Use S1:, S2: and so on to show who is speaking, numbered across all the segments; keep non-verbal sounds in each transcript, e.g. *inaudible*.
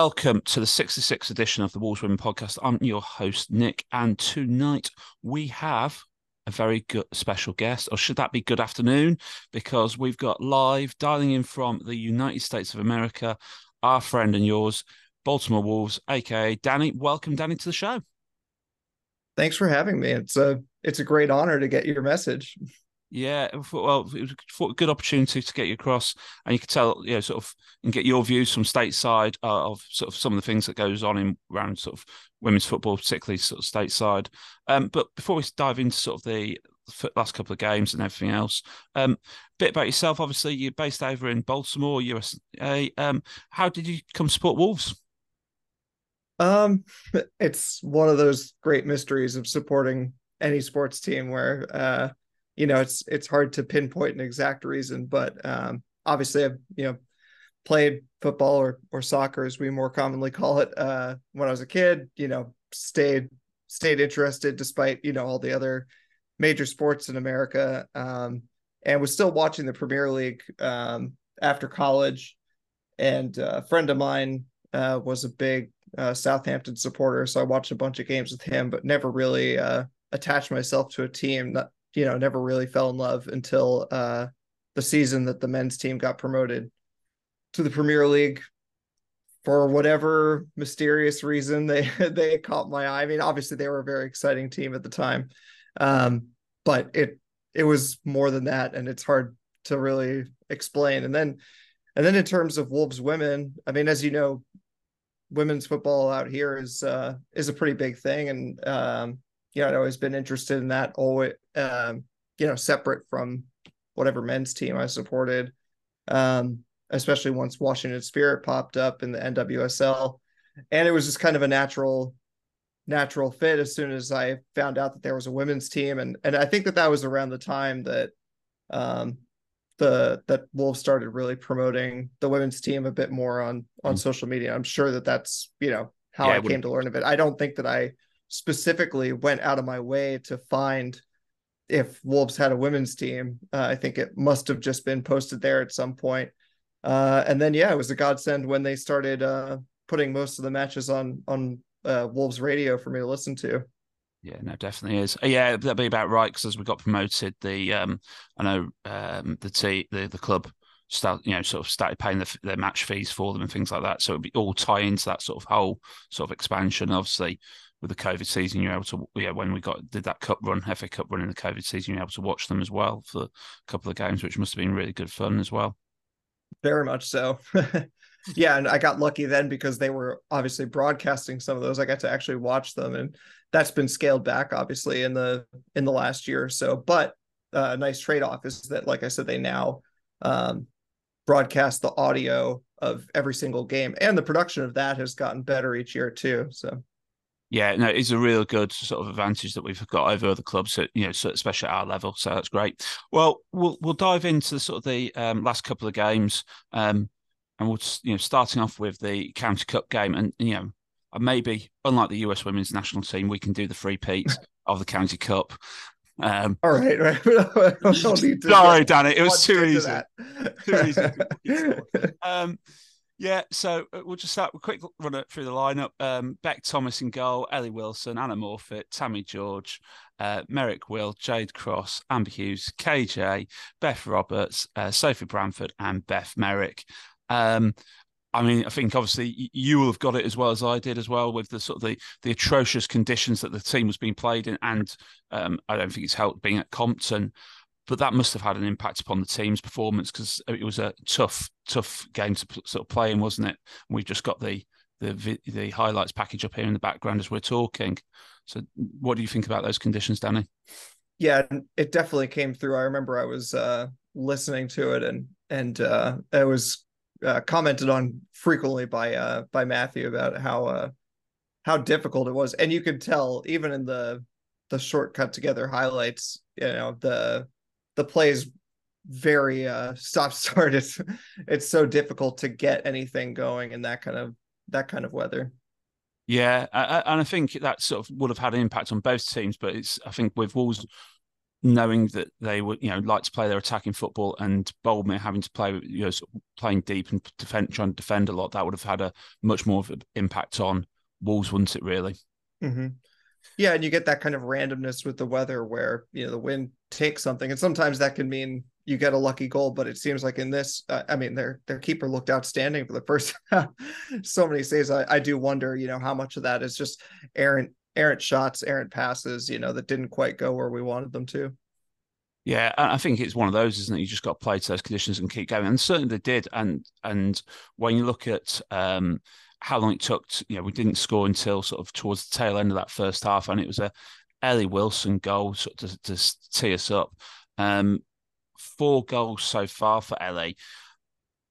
S1: Welcome to the 66th edition of the Wolves Women podcast. I'm your host, Nick, and tonight we have a very good special guest, or should that be good afternoon? Because we've got live dialing in from the United States of America, our friend and yours, Baltimore Wolves, aka Danny. Welcome, Danny, to the show.
S2: Thanks for having me. It's a it's a great honor to get your message.
S1: Yeah, well, it was a good opportunity to get you across, and you could tell, you know, sort of, and get your views from stateside uh, of sort of some of the things that goes on in around sort of women's football, particularly sort of stateside. Um, but before we dive into sort of the last couple of games and everything else, um, bit about yourself. Obviously, you're based over in Baltimore, USA. Um, how did you come support Wolves?
S2: Um, it's one of those great mysteries of supporting any sports team where uh you know it's it's hard to pinpoint an exact reason but um, obviously i've you know played football or or soccer as we more commonly call it uh, when i was a kid you know stayed stayed interested despite you know all the other major sports in america um, and was still watching the premier league um, after college. And uh, a friend of mine uh, was a big uh, southampton supporter so i watched a bunch of games with him but never really uh, attached myself to a team not, you know, never really fell in love until uh, the season that the men's team got promoted to the Premier League. For whatever mysterious reason, they *laughs* they caught my eye. I mean, obviously they were a very exciting team at the time, um, but it it was more than that, and it's hard to really explain. And then and then in terms of Wolves women, I mean, as you know, women's football out here is uh, is a pretty big thing, and um, you know, I'd always been interested in that, always, um, you know, separate from whatever men's team I supported. Um, especially once Washington Spirit popped up in the NWSL, and it was just kind of a natural, natural fit as soon as I found out that there was a women's team, and and I think that that was around the time that, um, the that Wolves started really promoting the women's team a bit more on on mm-hmm. social media. I'm sure that that's you know how yeah, I came to learn of it. I don't think that I specifically went out of my way to find if Wolves had a women's team. Uh, I think it must have just been posted there at some point. Uh, and then yeah, it was a godsend when they started uh, putting most of the matches on on uh, Wolves radio for me to listen to.
S1: Yeah, no, definitely is. Uh, yeah, that'd be about right because as we got promoted, the um, I know um, the t the the club start you know sort of started paying the, their match fees for them and things like that. So it'd be all tie into that sort of whole sort of expansion. Obviously, with the COVID season, you're able to yeah when we got did that cup run, FA Cup run in the COVID season, you're able to watch them as well for a couple of games, which must have been really good fun as well.
S2: Very much so. *laughs* yeah, and I got lucky then because they were obviously broadcasting some of those. I got to actually watch them, and that's been scaled back obviously in the in the last year or so. But uh, a nice trade off is that, like I said, they now um, broadcast the audio of every single game, and the production of that has gotten better each year too. So
S1: yeah, no, it's a real good sort of advantage that we've got over other clubs, you know, especially at our level. So that's great. Well, we'll we'll dive into the sort of the um, last couple of games, um, and we'll you know starting off with the County Cup game, and you know maybe unlike the US Women's National Team, we can do the three peats *laughs* of the County Cup.
S2: Um, All right, right. *laughs* *laughs*
S1: sorry, Danny, it was too easy. too easy. um, yeah, so uh, we'll just start with a quick run through the lineup. Um, Beck Thomas in goal, Ellie Wilson, Anna Morphet, Tammi George, uh, Merrick Will, Jade Cross, Amber Hughes, KJ, Beth Roberts, uh, Sophie Branford, and Beth Merrick. Um, I mean, I think obviously you will have got it as well as I did as well with the sort of the, the atrocious conditions that the team was being played in, and um, I don't think it's helped being at Compton but that must have had an impact upon the team's performance because it was a tough, tough game to sort of play in, wasn't it? we've just got the the the highlights package up here in the background as we're talking. So, what do you think about those conditions, Danny?
S2: Yeah, it definitely came through. I remember I was uh, listening to it, and and uh, it was uh, commented on frequently by uh, by Matthew about how uh, how difficult it was, and you could tell even in the the short cut together highlights, you know, the the play is very uh stop start *laughs* it's it's so difficult to get anything going in that kind of that kind of weather
S1: yeah and i think that sort of would have had an impact on both teams but it's i think with wolves knowing that they would, you know, like to play their attacking football, and Boldmere having to play, you know, sort of playing deep and defend, trying to defend a lot, that would have had a much more of an impact on Wolves, wouldn't it? Really.
S2: Mm-hmm. Yeah, and you get that kind of randomness with the weather, where you know the wind takes something, and sometimes that can mean you get a lucky goal. But it seems like in this, uh, I mean, their their keeper looked outstanding for the first *laughs* so many saves. I, I do wonder, you know, how much of that is just errant errant shots, errant passes, you know, that didn't quite go where we wanted them to.
S1: Yeah, I think it's one of those, isn't it? You just got to play to those conditions and keep going, and certainly they did. And and when you look at um, how long it took, to, you know, we didn't score until sort of towards the tail end of that first half, and it was a Ellie Wilson goal sort of to, to tee us up. Um, four goals so far for Ellie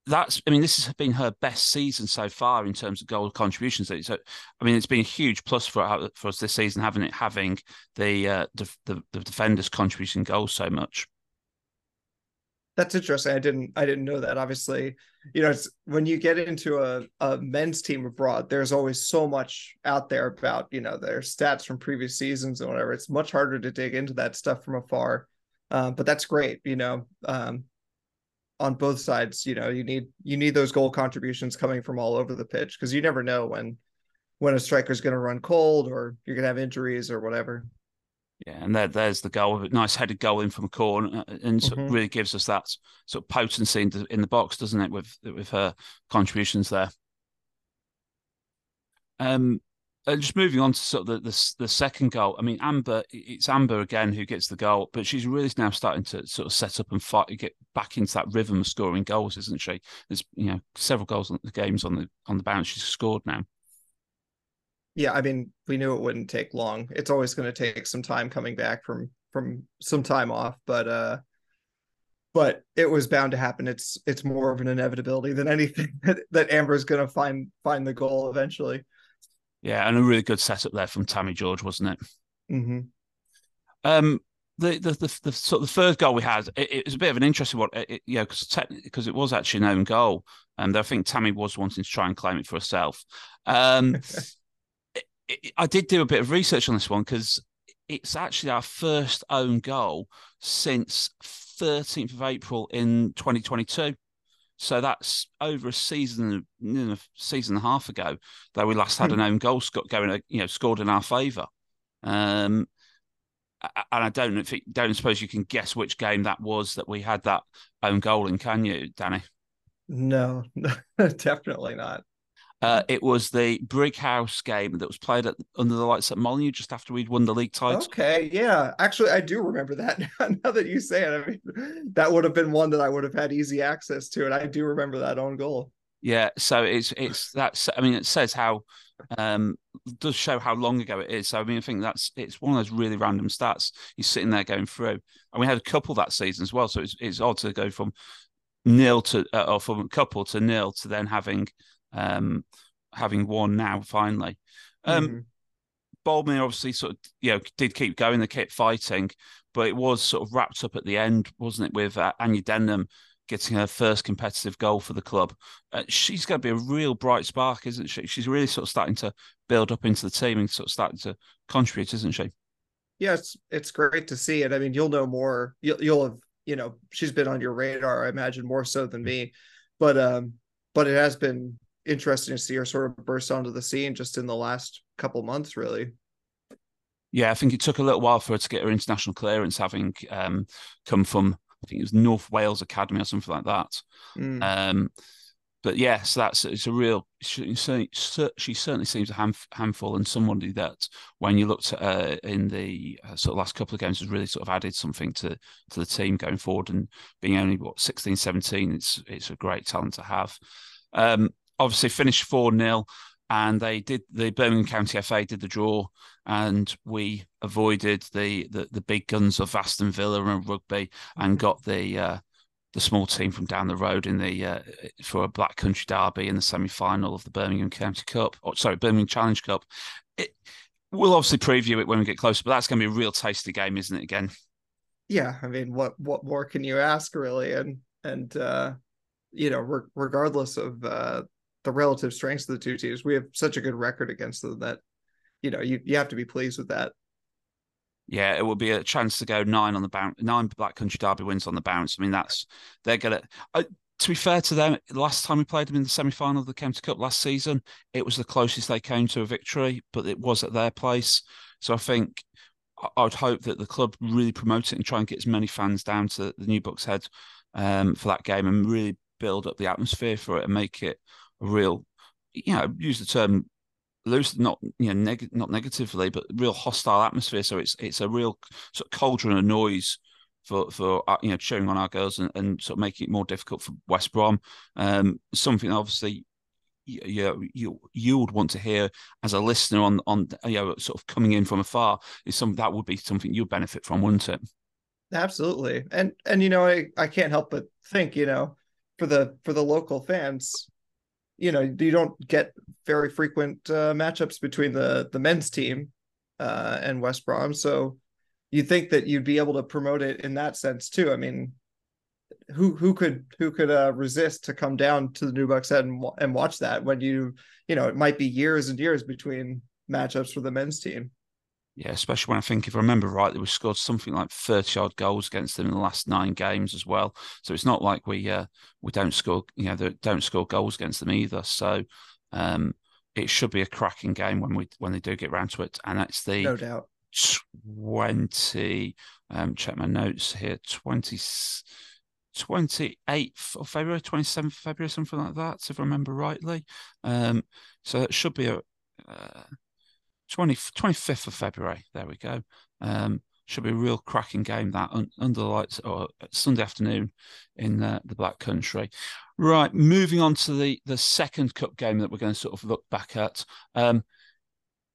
S1: that's I mean this has been her best season so far in terms of goal contributions. So I mean it's been a huge plus for for us this season having it having the uh, the, the, the defenders contributing goals so much.
S2: That's interesting. I didn't I didn't know that. Obviously, you know, it's when you get into a, a men's team abroad, there's always so much out there about, you know, their stats from previous seasons and whatever. It's much harder to dig into that stuff from afar. Uh, but that's great, you know. Um, on both sides you know you need you need those goal contributions coming from all over the pitch because you never know when when a striker's going to run cold or you're going to have injuries or whatever
S1: yeah and there, there's the goal a nice headed goal in from a corner uh, and mm-hmm. really gives us that sort of potency in the, in the box doesn't it with with her contributions there um uh, just moving on to sort of the, the, the second goal. I mean, Amber, it's Amber again who gets the goal, but she's really now starting to sort of set up and fight, get back into that rhythm of scoring goals, isn't she? There's you know several goals on the games on the on the bounce she's scored now.
S2: Yeah, I mean, we knew it wouldn't take long. It's always going to take some time coming back from from some time off, but uh but it was bound to happen. It's it's more of an inevitability than anything *laughs* that, that Amber's going to find find the goal eventually.
S1: Yeah, and a really good setup there from Tammi George, wasn't it?
S2: Mm-hmm.
S1: Um, the, the the, the sort of the third goal we had, it, it was a bit of an interesting one, it, you know, because because it was actually an own goal, and I think Tammi was wanting to try and claim it for herself. Um, *laughs* it, I did do a bit of research on this one because it's actually our first own goal since 13th of April in 2022. So that's over a season, you know, season and a half ago that we last had an hmm. own goal going, you know, scored in our favour. Um, and I don't if it, don't suppose you can guess which game that was that we had that own goal in, can you, Danny?
S2: No, *laughs* definitely not.
S1: Uh, it was the Brighouse game that was played at, under the lights at Molyneux just after we'd won the league title.
S2: Okay, yeah, actually, I do remember that. *laughs* now that you say it, I mean, that would have been one that I would have had easy access to, and I do remember that own goal.
S1: Yeah, so it's it's that's. I mean, it says how um does show how long ago it is. So I mean, I think that's it's one of those really random stats. You're sitting there going through, and we had a couple that season as well. So it's it's odd to go from nil to uh, or from a couple to nil to then having um, having won now finally. Um, mm-hmm. Boldmere obviously sort of you know did keep going, they kept fighting, but it was sort of wrapped up at the end, wasn't it, with uh, Anya Denham getting her first competitive goal for the club. Uh, she's going to be a real bright spark, isn't she? She's really sort of starting to build up into the team and sort of starting to contribute, isn't she?
S2: Yeah, it's it's great to see it. I mean, you'll know more. You'll you'll have you know she's been on your radar, I imagine, more so than me. But um, but it has been interesting to see her sort of burst onto the scene just in the last couple months, really.
S1: Yeah, I think it took a little while for her to get her international clearance, having um, come from I think it was North Wales Academy or something like that. Mm. Um, but yes, that's it's a real. She, she certainly seems a hand, handful and somebody that, when you looked at uh, in the uh, sort of last couple of games, has really sort of added something to to the team going forward. And being only what 16, 17, it's it's a great talent to have. Um, obviously finished 4 0 and they did the Birmingham County FA did the draw, and we avoided the the, the big guns of Aston Villa and rugby, and got the uh, the small team from down the road in the uh, for a Black Country derby in the semi final of the Birmingham County Cup, or sorry, Birmingham Challenge Cup. It, we'll obviously preview it when we get closer, but that's going to be a real tasty game, isn't it? Again.
S2: Yeah, I mean, what what more can you ask, really? And and uh, you know, re- regardless of uh, the relative strengths of the two teams. We have such a good record against them that you know you you have to be pleased with that.
S1: Yeah, it will be a chance to go nine on the bounce, nine Black Country Derby wins on the bounce. I mean, that's they're gonna. Uh, to be fair to them, last time we played them in the semi final of the County Cup last season, it was the closest they came to a victory, but it was at their place. So I think I would hope that the club really promote it and try and get as many fans down to the New Bucks Head um, for that game and really build up the atmosphere for it and make it real, you know, use the term loose, not you know, neg- not negatively, but real hostile atmosphere. So it's it's a real sort of cauldron of noise for for uh, you know cheering on our girls and, and sort of making it more difficult for West Brom. Um, something obviously you, you you would want to hear as a listener on on you know sort of coming in from afar is some that would be something you'd benefit from, wouldn't it?
S2: Absolutely, and and you know I I can't help but think you know for the for the local fans, you know you don't get very frequent uh, matchups between the the men's team uh, and West Brom, so you think that you'd be able to promote it in that sense too. I mean, who who could who could uh, resist to come down to the New Bucks Head and and watch that when you you know it might be years and years between matchups for the men's team.
S1: Yeah, especially when I think if I remember right, we scored something like thirty odd goals against them in the last nine games as well. So it's not like we uh, we don't score you know don't score goals against them either. So um, it should be a cracking game when we when they do get round to it, and that's the
S2: no doubt
S1: 20 um check my notes here 20 28th of February 27th of February something like that if I remember rightly um so it should be a uh, 20 25th of February there we go um should be a real cracking game that un, under the lights or Sunday afternoon in uh, the Black Country. Right, moving on to the the second cup game that we're going to sort of look back at. Um,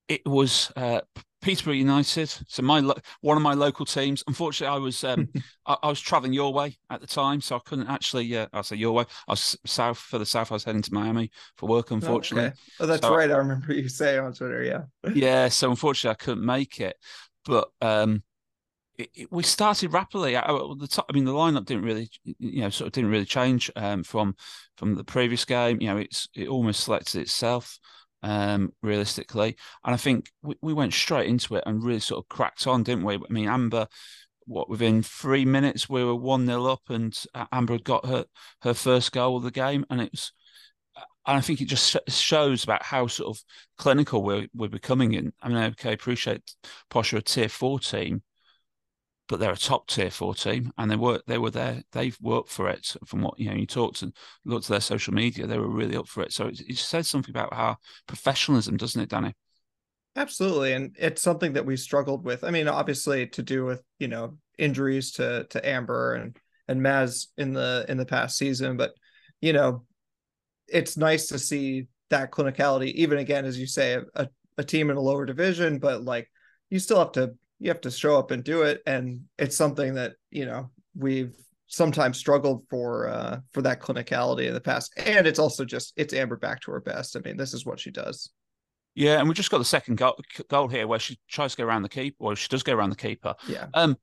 S1: it was uh, Peterborough United. So my one of my local teams. Unfortunately, I was um, *laughs* I, I, was traveling your way at the time, so I couldn't actually. Uh, I say your way. I was south for the south. I was heading to Miami for work. Unfortunately. Okay.
S2: Oh, that's so, right. I remember you saying on Twitter. Yeah. *laughs*
S1: yeah. So unfortunately, I couldn't make it, but um, it, it, we started rapidly. I, the top, I mean, the lineup didn't really, you know, sort of didn't really change um, from from the previous game. You know, it's it almost selected itself um, realistically. And I think we, we went straight into it and really sort of cracked on, didn't we? I mean, Amber, what within three minutes we were one 0 up, and Amber had got her her first goal of the game, and it was. And I think it just shows about how sort of clinical we're we're becoming in. I mean, okay, appreciate Posh are a tier four team, but they're a top tier four team, and they were they were there. They've worked for it. From what you know, you talked and looked at their social media, they were really up for it. So it, it says something about how professionalism, doesn't it, Danny?
S2: Absolutely, and it's something that we struggled with. I mean, obviously, to do with you know injuries to to Amber and and Maz in the in the past season, but you know, it's nice to see that clinicality. Even again, as you say, a, a team in a lower division, but like you still have to you have to show up and do it. And it's something that you know we've sometimes struggled for uh for that clinicality in the past. And it's also just it's amber back to her best. I mean this is what she does.
S1: Yeah and we just got the second goal, goal here where she tries to go around the keeper or she does go around the keeper.
S2: Yeah.
S1: Um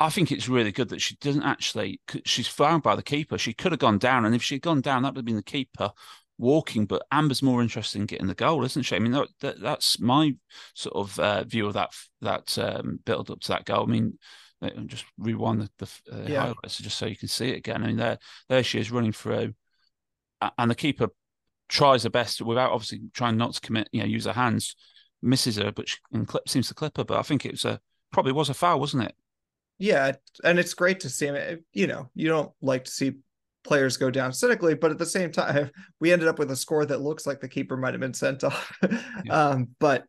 S1: I think it's really good that she doesn't actually. She's found by the keeper. She could have gone down, and if she'd gone down, that would have been the keeper walking, but Amber's more interested in getting the goal, isn't she? I mean, that, that, that's my sort of uh, view of that that um, build up to that goal. I mean, just rewind the, the uh, yeah. highlights just so you can see it again. I mean, there there she is running through, and the keeper tries her best without obviously trying not to commit, you know, use her hands, misses her, but she and clip seems to clip her. But I think it was a probably was a foul, wasn't it?
S2: Yeah, and it's great to see him. You know, you don't like to see players go down cynically, but at the same time, *laughs* we ended up with a score that looks like the keeper might have been sent off. *laughs* yeah. um, but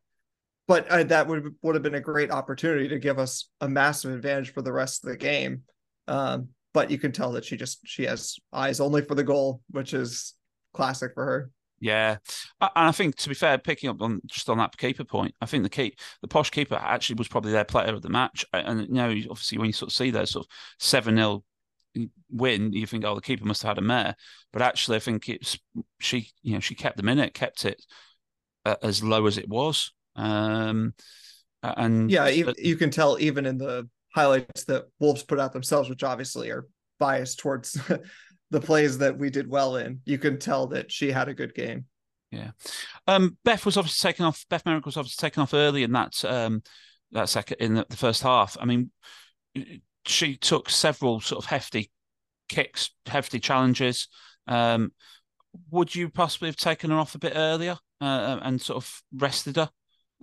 S2: but uh, that would would have been a great opportunity to give us a massive advantage for the rest of the game. Um, but you can tell that she just she has eyes only for the goal, which is classic for her.
S1: Yeah, and I think to be fair, picking up on just on that keeper point, I think the keep the posh keeper actually was probably their player of the match. And you know, obviously, when you sort of see those sort of seven 0 win, you think, oh, the keeper must have had a mare. But actually, I think it's she, you know, she kept the minute, kept it uh, as low as it was. Um, and
S2: yeah, you, you can tell even in the highlights that Wolves put out themselves, which obviously are biased towards *laughs* the plays that we did well in. You can tell that she had a good game.
S1: Yeah. Um, Beth was obviously taken off. Beth Merrick was obviously taken off early in that um, that second in the, the first half. I mean, she took several sort of hefty kicks, hefty challenges. Um, would you possibly have taken her off a bit earlier uh, and sort of rested her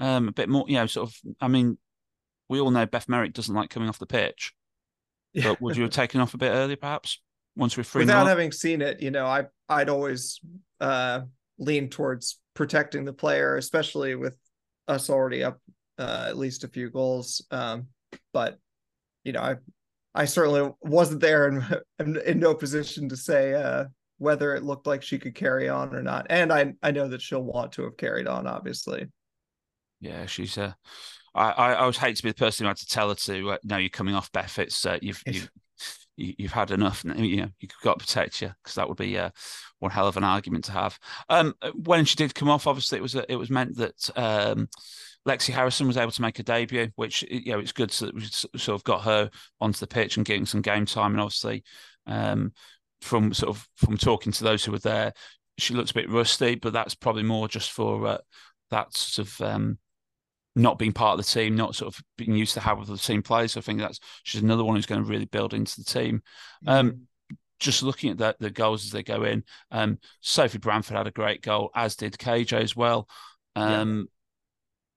S1: um, a bit more? You know, sort of. I mean, we all know Beth Merrick doesn't like coming off the pitch, yeah. but would you have taken off a bit earlier, perhaps? Once we're free,
S2: without having seen it, you know, I I'd always uh, lean towards protecting the player, especially with us already up uh, at least a few goals. Um, but you know, I I certainly wasn't there and *laughs* in, in no position to say uh, whether it looked like she could carry on or not. And I I know that she'll want to have carried on, obviously.
S1: Yeah, she's uh I, I, I would hate to be the person who had to tell her to uh, no, you're coming off Beth. It's uh, you've you've *laughs* you've had enough. You know, you've got to protect you because that would be uh, one hell of an argument to have. Um, when she did come off, obviously it was it was meant that um, Lexi Harrison was able to make a debut, which you know it's good that we sort of got her onto the pitch and getting some game time. And obviously, um, from sort of from talking to those who were there, she looks a bit rusty, but that's probably more just for uh, that sort of um, not being part of the team, not sort of being used to how the team plays. So I think that's she's another one who's going to really build into the team. Um, mm-hmm. just looking at the, the goals as they go in, um, Sophie Branford had a great goal, as did KJ as well. Um.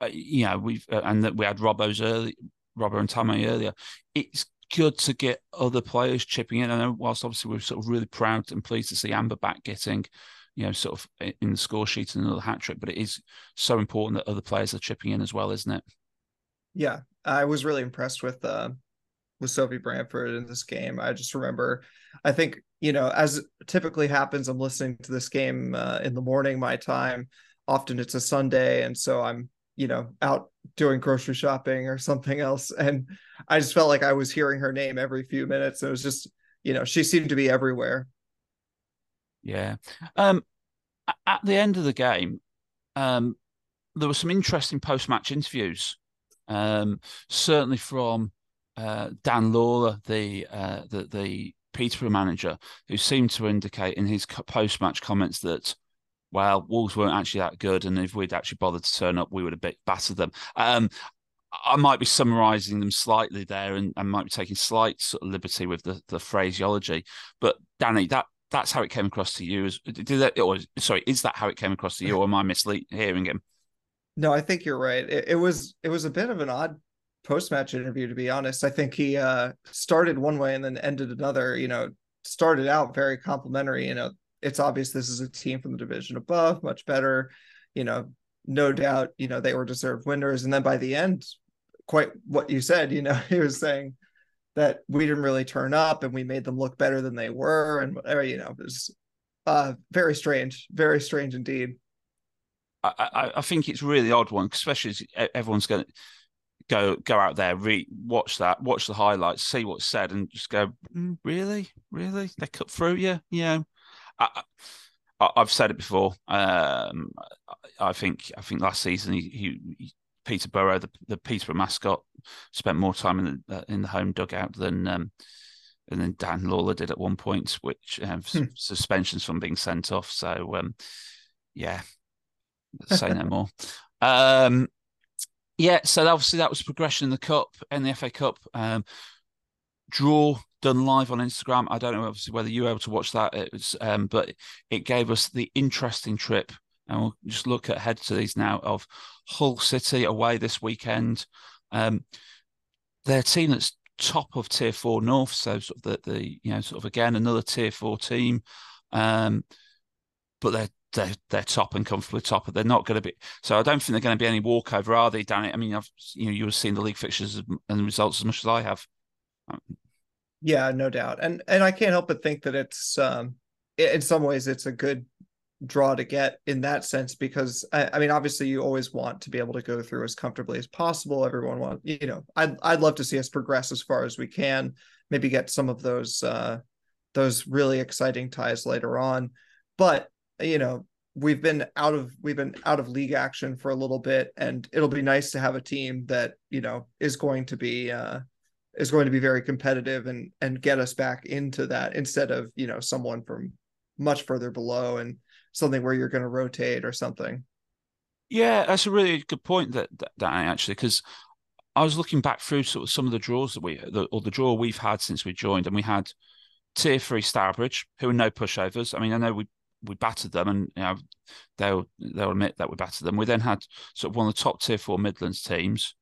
S1: Uh, you know, we've uh, and that we had Robbo's early, Robbo and Tammi earlier. It's good to get other players chipping in. And whilst obviously we're sort of really proud and pleased to see Amber back getting you know, sort of in the score sheet and another hat trick. But it is so important that other players are chipping in as well, isn't it?
S2: Yeah, I was really impressed with uh, with Sophie Branford in this game. I just remember, I think you know, as typically happens, I'm listening to this game uh, in the morning, my time. Often it's a Sunday, and so I'm you know out doing grocery shopping or something else, and I just felt like I was hearing her name every few minutes. It was just you know she seemed to be everywhere
S1: yeah. Um, at the end of the game, um, there were some interesting post-match interviews. Um, certainly from uh, Dan Lawler, the, uh, the the Peterborough manager, who seemed to indicate in his post-match comments that, well, Wolves weren't actually that good, and if we'd actually bothered to turn up, we would have bit battered them. Um, I might be summarising them slightly there, and, and might be taking slight sort of liberty with the, the phraseology. But Danny, that that's how it came across to you. Is did that? Or sorry, is that how it came across to you, or am I mishearing him?
S2: No, I think you're right. It, it was it was a bit of an odd post match interview, to be honest. I think he uh, started one way and then ended another. You know, started out very complimentary. You know, it's obvious this is a team from the division above, much better. You know, no doubt. You know, they were deserved winners, and then by the end, quite what you said. You know, *laughs* he was saying that we didn't really turn up and we made them look better than they were and whatever you know it was uh very strange very strange indeed
S1: i i, think it's really odd one especially as everyone's going to go go out there re watch that watch the highlights see what's said and just go mm, really really they cut through you know I, have said it before um I think i think last season he, he Peterborough, the, the Peterborough mascot, spent more time in the uh, in the home dugout than um, and then Dan Lawler did at one point, which have hmm. suspensions from being sent off. So um, yeah, say no *laughs* more. Um, yeah, so obviously that was progression in the cup and the FA Cup. Um, draw done live on Instagram. I don't know obviously whether you were able to watch that. It was, um, but it gave us the interesting trip and we'll just look ahead to these now of Hull City away this weekend. Um, their team that's top of Tier Four North, so sort of the, the you know sort of again another Tier Four team, um, but they're they're they're top and comfortably top. They're not going to be. So I don't think they're going to be any walkover, are they, Danny? I mean, I've you know you have seen the league fixtures and results as much as I have.
S2: Yeah, no doubt, and and I can't help but think that it's um, in some ways it's a good draw to get in that sense because I, I, mean obviously you always want to be able to go through as comfortably as possible. Everyone want you know I'd, I'd love to see us progress as far as we can maybe get some of those uh those really exciting ties later on but you know we've been out of we've been out of league action for a little bit and it'll be nice to have a team that you know is going to be uh is going to be very competitive and and get us back into that instead of you know someone from much further below and something where you're going to rotate or something.
S1: Yeah, that's a really good point that that, that actually because I was looking back through sort of some of the draws that we, the, or the draw we've had since we joined, and we had tier three Stourbridge who are no pushovers. I mean, I know we we battered them, and you know they'll they'll admit that we battered them. We then had sort of one of the top tier four Midlands teams,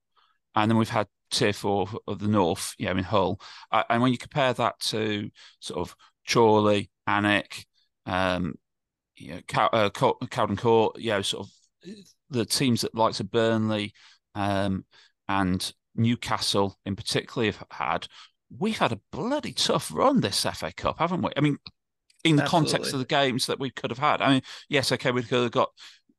S1: and then we've had tier four of the North, you know, in Hull. Uh, and when you compare that to sort of Chorley, Alnwick, um, you know, Cow- uh, Cowden Court, you know, sort of the teams that likes of Burnley um, and Newcastle in particular have had, we've had a bloody tough run this FA Cup, haven't we? I mean, in the Absolutely. context of the games that we could have had. I mean, yes, okay, we could have got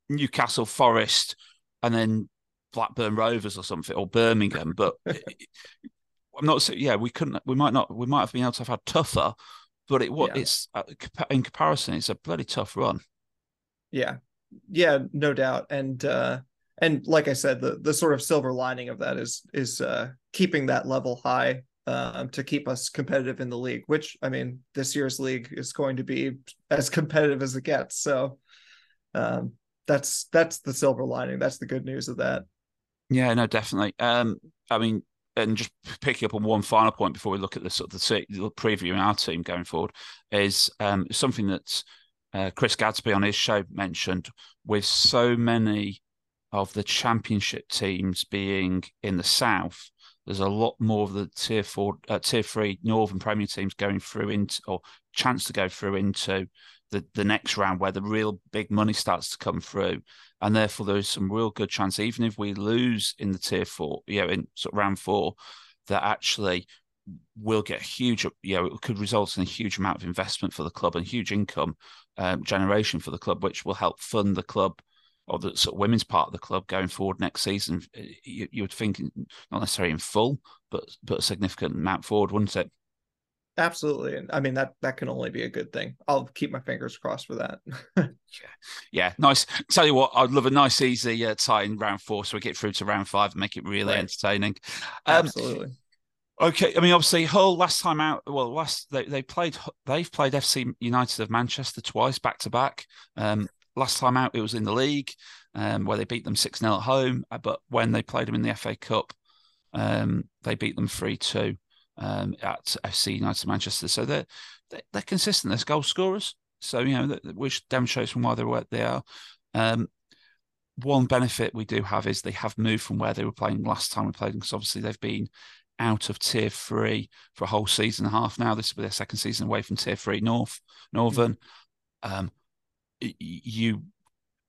S1: Newcastle Forest and then Blackburn Rovers or something or Birmingham, but *laughs* I'm not saying yeah, we couldn't we might not we might have been able to have had tougher, but it what yeah. it's uh, in comparison, it's a bloody tough run.
S2: Yeah, yeah, no doubt, and uh, and like I said, the the sort of silver lining of that is is uh, keeping that level high um, to keep us competitive in the league. Which I mean, this year's league is going to be as competitive as it gets. So um, that's that's the silver lining. That's the good news of that.
S1: Yeah, no, definitely. Um, I mean, and just picking up on one final point before we look at the sort of the, the previewing our team going forward is um, something that uh, Chris Gadsby on his show mentioned with so many of the championship teams being in the south. There's a lot more of the tier four, uh, tier three Northern Premier teams going through into or chance to go through into the, the next round where the real big money starts to come through. And therefore, there is some real good chance, even if we lose in the tier four, you know, in sort of round four, that actually will get huge, you know, it could result in a huge amount of investment for the club and huge income um, generation for the club, which will help fund the club or the sort of women's part of the club going forward next season. You, you would think not necessarily in full, but but a significant amount forward, wouldn't it?
S2: Absolutely, and I mean that that can only be a good thing. I'll keep my fingers crossed for that. *laughs*
S1: yeah, yeah, nice. Tell you what, I'd love a nice, easy uh, tie in round four, so we get through to round five and make it really right. entertaining.
S2: Um, Absolutely.
S1: Okay, I mean, obviously, Hull last time out. Well, last they, they played. They've played FC United of Manchester twice back to back. Um, last time out, it was in the league, um, where they beat them six 0 at home. Uh, but when they played them in the FA Cup, um, they beat them three two um, at FC United Manchester. So they're they're consistent. They're goal scorers. So you know, which demonstrates from why they're where they are. Um, one benefit we do have is they have moved from where they were playing last time we played them because obviously they've been out of tier three for a whole season and a half now. This will be their second season away from tier three North Northern. Um, you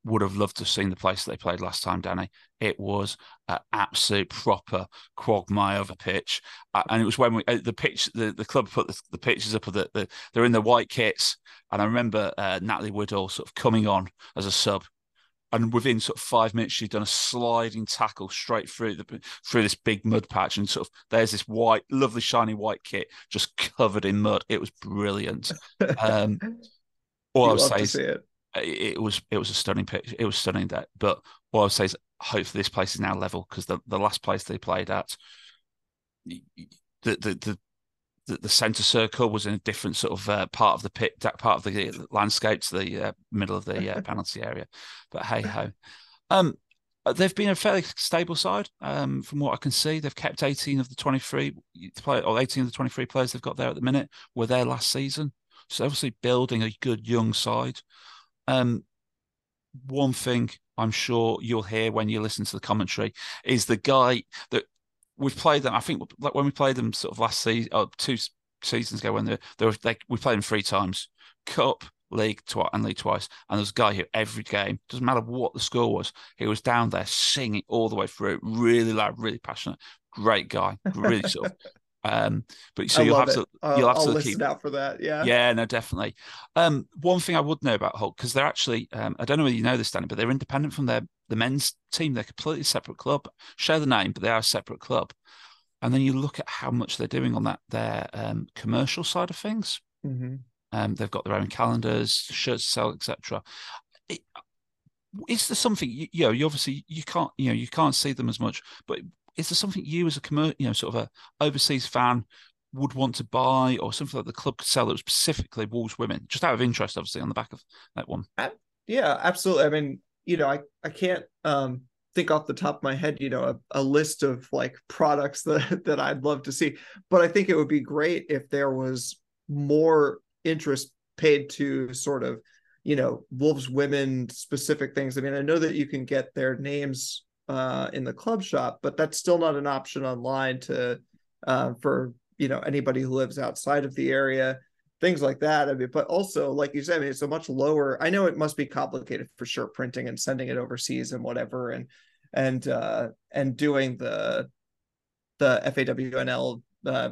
S1: would have loved to have seen the place that they played last time, Danny. It was an absolute proper quagmire of a pitch, uh, and it was when we uh, the pitch the, the club put the, the pictures up of the, the, they're in the white kits, and I remember uh, Natalie Woodall sort of coming on as a sub. And within sort of five minutes, she'd done a sliding tackle straight through the through this big mud patch, and sort of there's this white, lovely shiny white kit just covered in mud. It was brilliant. *laughs* Um, all I would say is, it it was it was a stunning pitch. It was stunning that. But what I would say is, hopefully, this place is now level because the, the last place they played at, the the the the, centre circle was in a different sort of uh, part of the pit, that part of the landscape to the uh, middle of the uh, *laughs* penalty area. But hey ho, *laughs* um, they've been a fairly stable side um, from what I can see. They've kept 18 of the 23 play, or 18 of the 23 players they've got there at the minute were there last season. So obviously building a good young side. Um, one thing I'm sure you'll hear when you listen to the commentary is the guy that we've played them. I think like when we played them sort of last season or two seasons ago when they, they were they, we played them three times, cup, league, twice, and league twice. And there's a guy who every game doesn't matter what the score was, he was down there singing all the way through, really loud, really passionate. Great guy, really *laughs* sort of um, but so you'll have, to, you'll have
S2: I'll to keep out for that. Yeah.
S1: Yeah, no, definitely. Um, one thing I would know about Hull because they're actually um, I don't know whether you know this, Danny, but they're independent from their the men's team. They're completely separate club. Share the name, but they are a separate club. And then you look at how much they're doing on that their um, commercial side of things. Mm-hmm. Um, they've got their own calendars, shirts to sell, etc. Is there something you, you know? You obviously you can't you know you can't see them as much, but is there something you as a you know, sort of a overseas fan would want to buy or something that the club could sell that was specifically Wolves women, just out of interest, obviously, on the back of that one?
S2: yeah, absolutely. I mean, you know, I, I can't, um, think off the top of my head, you know, a, a list of like products *laughs* that that I'd love to see. But I think it would be great if there was more interest paid to sort of, you know, Wolves women specific things. I mean, I know that you can get their names uh, in the club shop, but that's still not an option online to uh, for you know anybody who lives outside of the area things like that. I mean, but also, like you said, I mean, it's a much lower. I know it must be complicated for shirt printing and sending it overseas and whatever, and and uh, and doing the the FAWNL uh,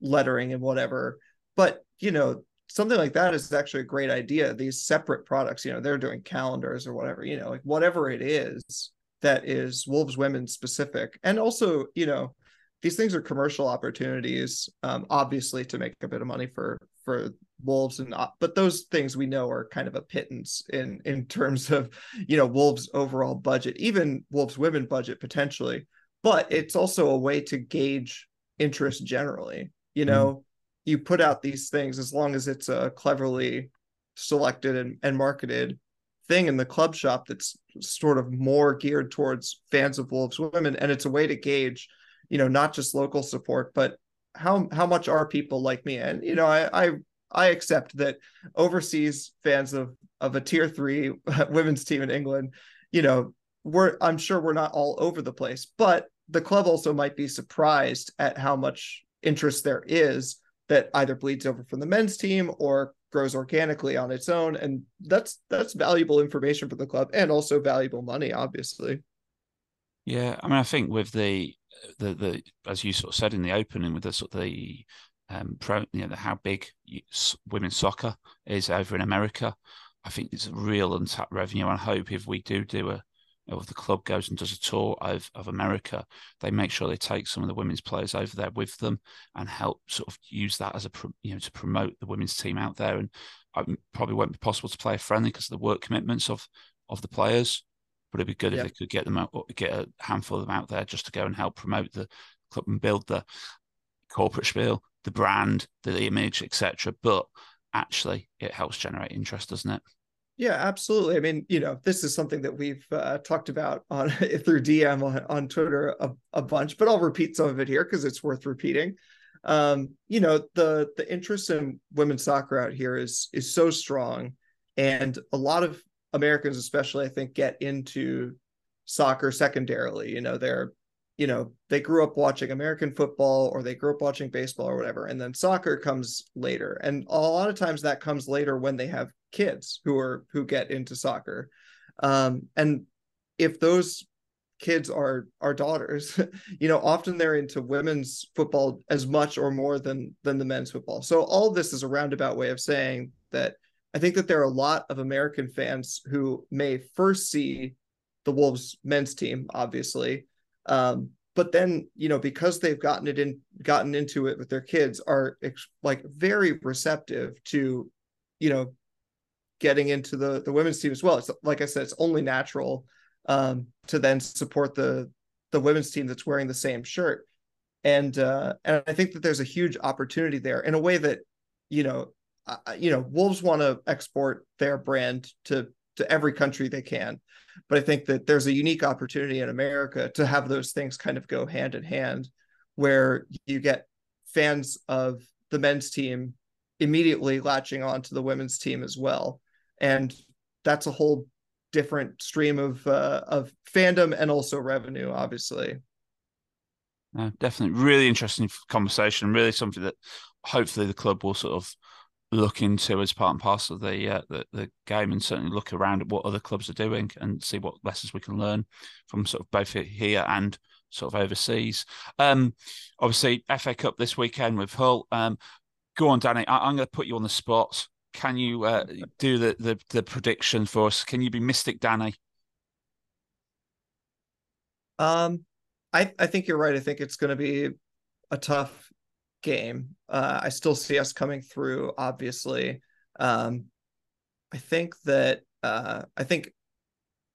S2: lettering and whatever. But you know, something like that is actually a great idea. These separate products, you know, they're doing calendars or whatever, you know, like whatever it is that is Wolves women specific, and also, you know these things are commercial opportunities um, obviously to make a bit of money for for wolves and not, but those things we know are kind of a pittance in in terms of you know wolves overall budget even wolves women budget potentially but it's also a way to gauge interest generally you mm-hmm. know mm. you put out these things as long as it's a cleverly selected and, and marketed thing in the club shop that's sort of more geared towards fans of wolves women. And it's a way to gauge you know not just local support but how how much are people like me? And you know i i i accept that overseas fans of of a tier 3 *laughs* women's team in england you know we're i'm sure we're not all over the place but the club also might be surprised at how much interest there is that either bleeds over from the men's team or grows organically on its own and that's that's valuable information for the club and also valuable money obviously
S1: yeah i mean i think with the the the as you sort of said in the opening with the sort of the um pro, you know the, how big women's soccer is over in America. I think it's a real untapped revenue. I hope if we do do a if the club goes and does a tour of, of America, they make sure they take some of the women's players over there with them and help sort of use that as a you know to promote the women's team out there. And it probably won't be possible to play a friendly because of the work commitments of of the players. But it'd be good if they could get them out, get a handful of them out there just to go and help promote the club and build the corporate spiel, the brand, the image, etc. But actually, it helps generate interest, doesn't it?
S2: Yeah, absolutely. I mean, you know, this is something that we've uh, talked about on *laughs* through DM on, on Twitter a, a bunch, but I'll repeat some of it here because it's worth repeating. Um, you know, the the interest in women's soccer out here is is so strong, and a lot of Americans, especially, I think, get into soccer secondarily. You know, they're, you know, they grew up watching American football or they grew up watching baseball or whatever. And then soccer comes later. And a lot of times that comes later when they have kids who are who get into soccer. Um, and if those kids are our daughters *laughs* you know often they're into women's football as much or more than than the men's football so all this is a roundabout way of saying that I think that there are a lot of American fans who may first see the Wolves men's team, obviously, um, but then you know because they've gotten it in, gotten into it with their kids, are ex- like very receptive to, you know, getting into the the women's team as well. It's like I said, it's only natural um, to then support the the women's team that's wearing the same shirt, and uh, and I think that there's a huge opportunity there in a way that you know uh, you know, Wolves want to export their brand to to every country they can, but I think that there's a unique opportunity in America to have those things kind of go hand in hand, where you get fans of the men's team immediately latching on to the women's team as well, and that's a whole different stream of uh, of fandom and also revenue, obviously.
S1: Definitely, really interesting conversation. Really something that hopefully the club will sort of look into as part and parcel of the, uh, the, the game, and certainly look around at what other clubs are doing and see what lessons we can learn from sort of both here and sort of overseas. Um, obviously, FA Cup this weekend with Hull. Um, go on, Danny. I, am going to put you on the spot. Can you uh, do the, the the prediction for us? Can you be Mystic Danny?
S2: Um, I I think you're right. I think it's going to be a tough game. Uh, I still see us coming through, obviously. Um, I think that uh, I think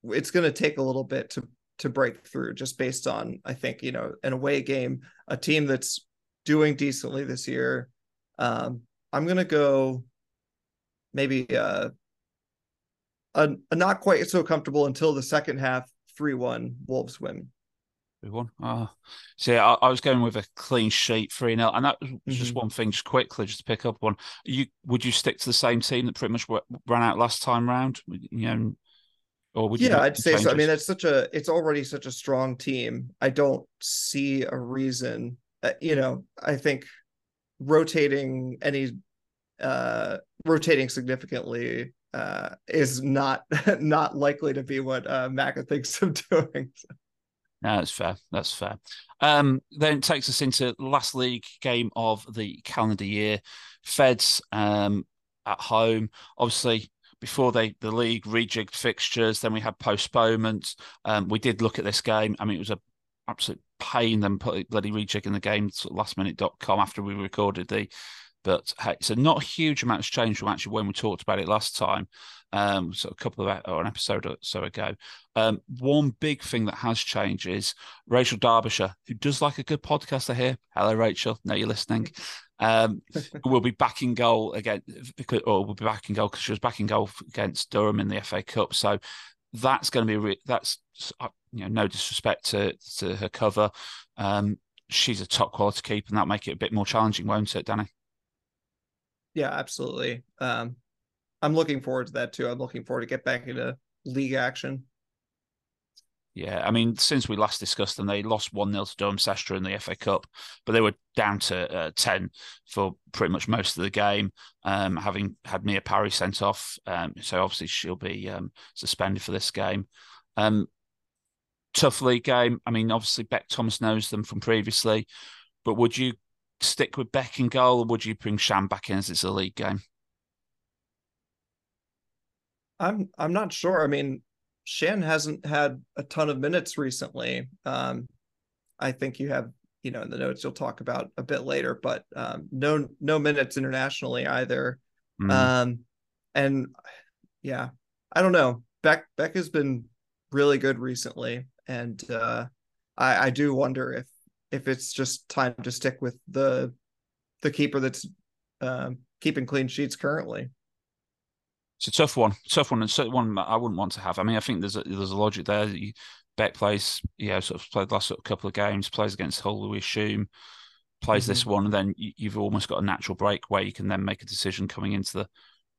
S2: it's going to take a little bit to to break through, just based on I think you know an away game, a team that's doing decently this year. Um, I'm going to go maybe uh, a, a not quite so comfortable until the second half three one Wolves win.
S1: We won. Oh. See, I, I, was going with a clean sheet, 3 0. And that was mm-hmm. just one thing, just quickly, just to pick up one. You Would you stick to the same team that pretty much ran out last time round? You know,
S2: or would yeah, I'd say so. I mean, it's such a, it's already such a strong team. I don't see a reason, uh, you know, I think rotating any, uh, rotating significantly uh, is not *laughs* not likely to be what uh, Macca thinks of *laughs* doing.
S1: No, that's fair. That's fair. Um, then takes us into last league game of the calendar year. Feds um, at home. Obviously, before they the league rejigged fixtures, then we had postponements. Um, we did look at this game. I mean, it was a absolute pain them put bloody rejigging the game to lastminute.com after we recorded the but hey, so not a huge amount has changed from actually when we talked about it last time, um, so a couple of or an episode or so ago. Um, one big thing that has changed is Rachel Derbyshire, who does like a good podcast. I hear. Hello, Rachel. Know you're listening. Um, *laughs* will be back in goal again because, or will be back in goal because she was back in goal against Durham in the FA Cup. So that's going to be re- that's uh, you know no disrespect to to her cover. Um, she's a top quality keeper, and that'll make it a bit more challenging, won't it, Danny?
S2: Yeah, absolutely. Um, I'm looking forward to that too. I'm looking forward to get back into league action.
S1: Yeah, I mean, since we last discussed them, they lost 1 0 to Cirencester in the FA Cup, but they were down to uh, 10 for pretty much most of the game, um, having had Mia Parry sent off. Um, so obviously she'll be um, suspended for this game. Um, tough league game. I mean, obviously Beck Thomas knows them from previously, but would you stick with Beck in goal, or would you bring Shan back in as it's a league game?
S2: I'm I'm not sure. I mean, Shan hasn't had a ton of minutes recently. Um, I think you have, you know, in the notes you'll talk about a bit later, but um, no no minutes internationally either. Mm. Um, and yeah, I don't know. Beck Beck has been really good recently, and uh, I I do wonder if if it's just time to stick with the the keeper that's um, keeping clean sheets currently.
S1: It's a tough one, tough one, and certainly one I wouldn't want to have. I mean, I think there's a, there's a logic there. You, Beck plays, you know, sort of played the last sort of couple of games, plays against Hull, we assume, plays mm-hmm. this one, and then you, you've almost got a natural break where you can then make a decision coming into the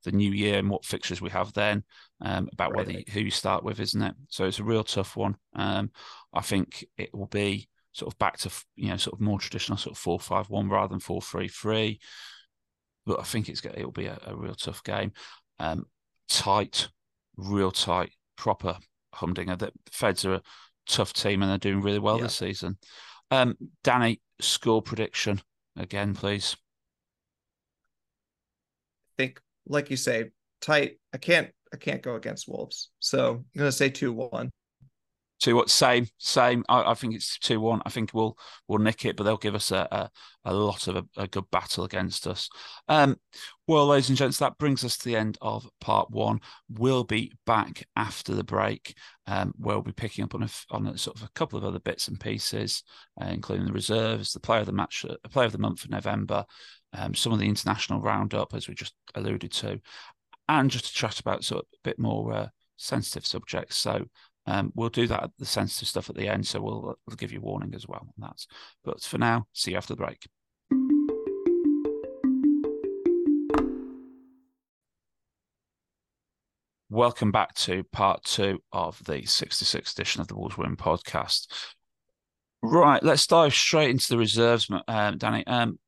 S1: the new year and what fixtures we have then um, about right. whether you, who you start with, isn't it? So it's a real tough one. Um, I think it will be sort of back to you know sort of more traditional sort of four five one rather than four three three. But I think it's it'll be a, a real tough game. Um, tight, real tight, proper humdinger. The Feds are a tough team and they're doing really well yeah. this season. Um, Danny, score prediction again, please.
S2: I think, like you say, tight. I can't. I can't go against Wolves, so I'm going to say two one.
S1: Two what? Same, same. I, I think it's two one. I think we'll we'll nick it, but they'll give us a a, a lot of a, a, good battle against us. Um, well, ladies and gents, that brings us to the end of part one. We'll be back after the break. Um, where we'll be picking up on a on a, sort of a couple of other bits and pieces, uh, including the reserves, the player of the match, uh, player of the month for November, um, some of the international roundup, as we just alluded to, and just to chat about sort of a bit more uh, sensitive subjects. So um, we'll do that, the sensitive stuff at the end. So we'll, we'll give you warning as well on that. But for now, see you after the break. Welcome back to part two of the 66th edition of the Wolves Women podcast. Right, let's dive straight into the reserves, um, Danny. Um,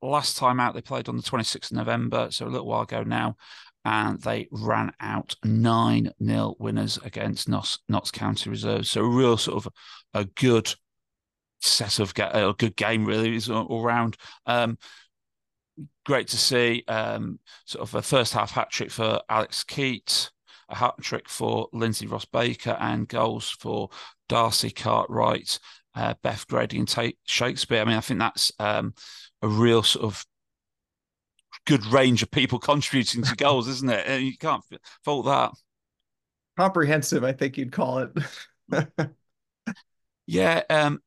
S1: last time out, they played on the 26th of November, so a little while ago now and they ran out 9 0 winners against Notts County Reserves. So, a real sort of a good set of a good game, really, is all round. Um, great to see um, sort of a first half hat trick for Alex Keat, a hat trick for Lindsay Ross Baker, and goals for Darcy Cartwright, uh, Beth Grady, and Tate Shakespeare. I mean, I think that's um, a real sort of good range of people contributing to goals, isn't it? And you can't fault that.
S2: Comprehensive, I think you'd call it. *laughs*
S1: yeah, um,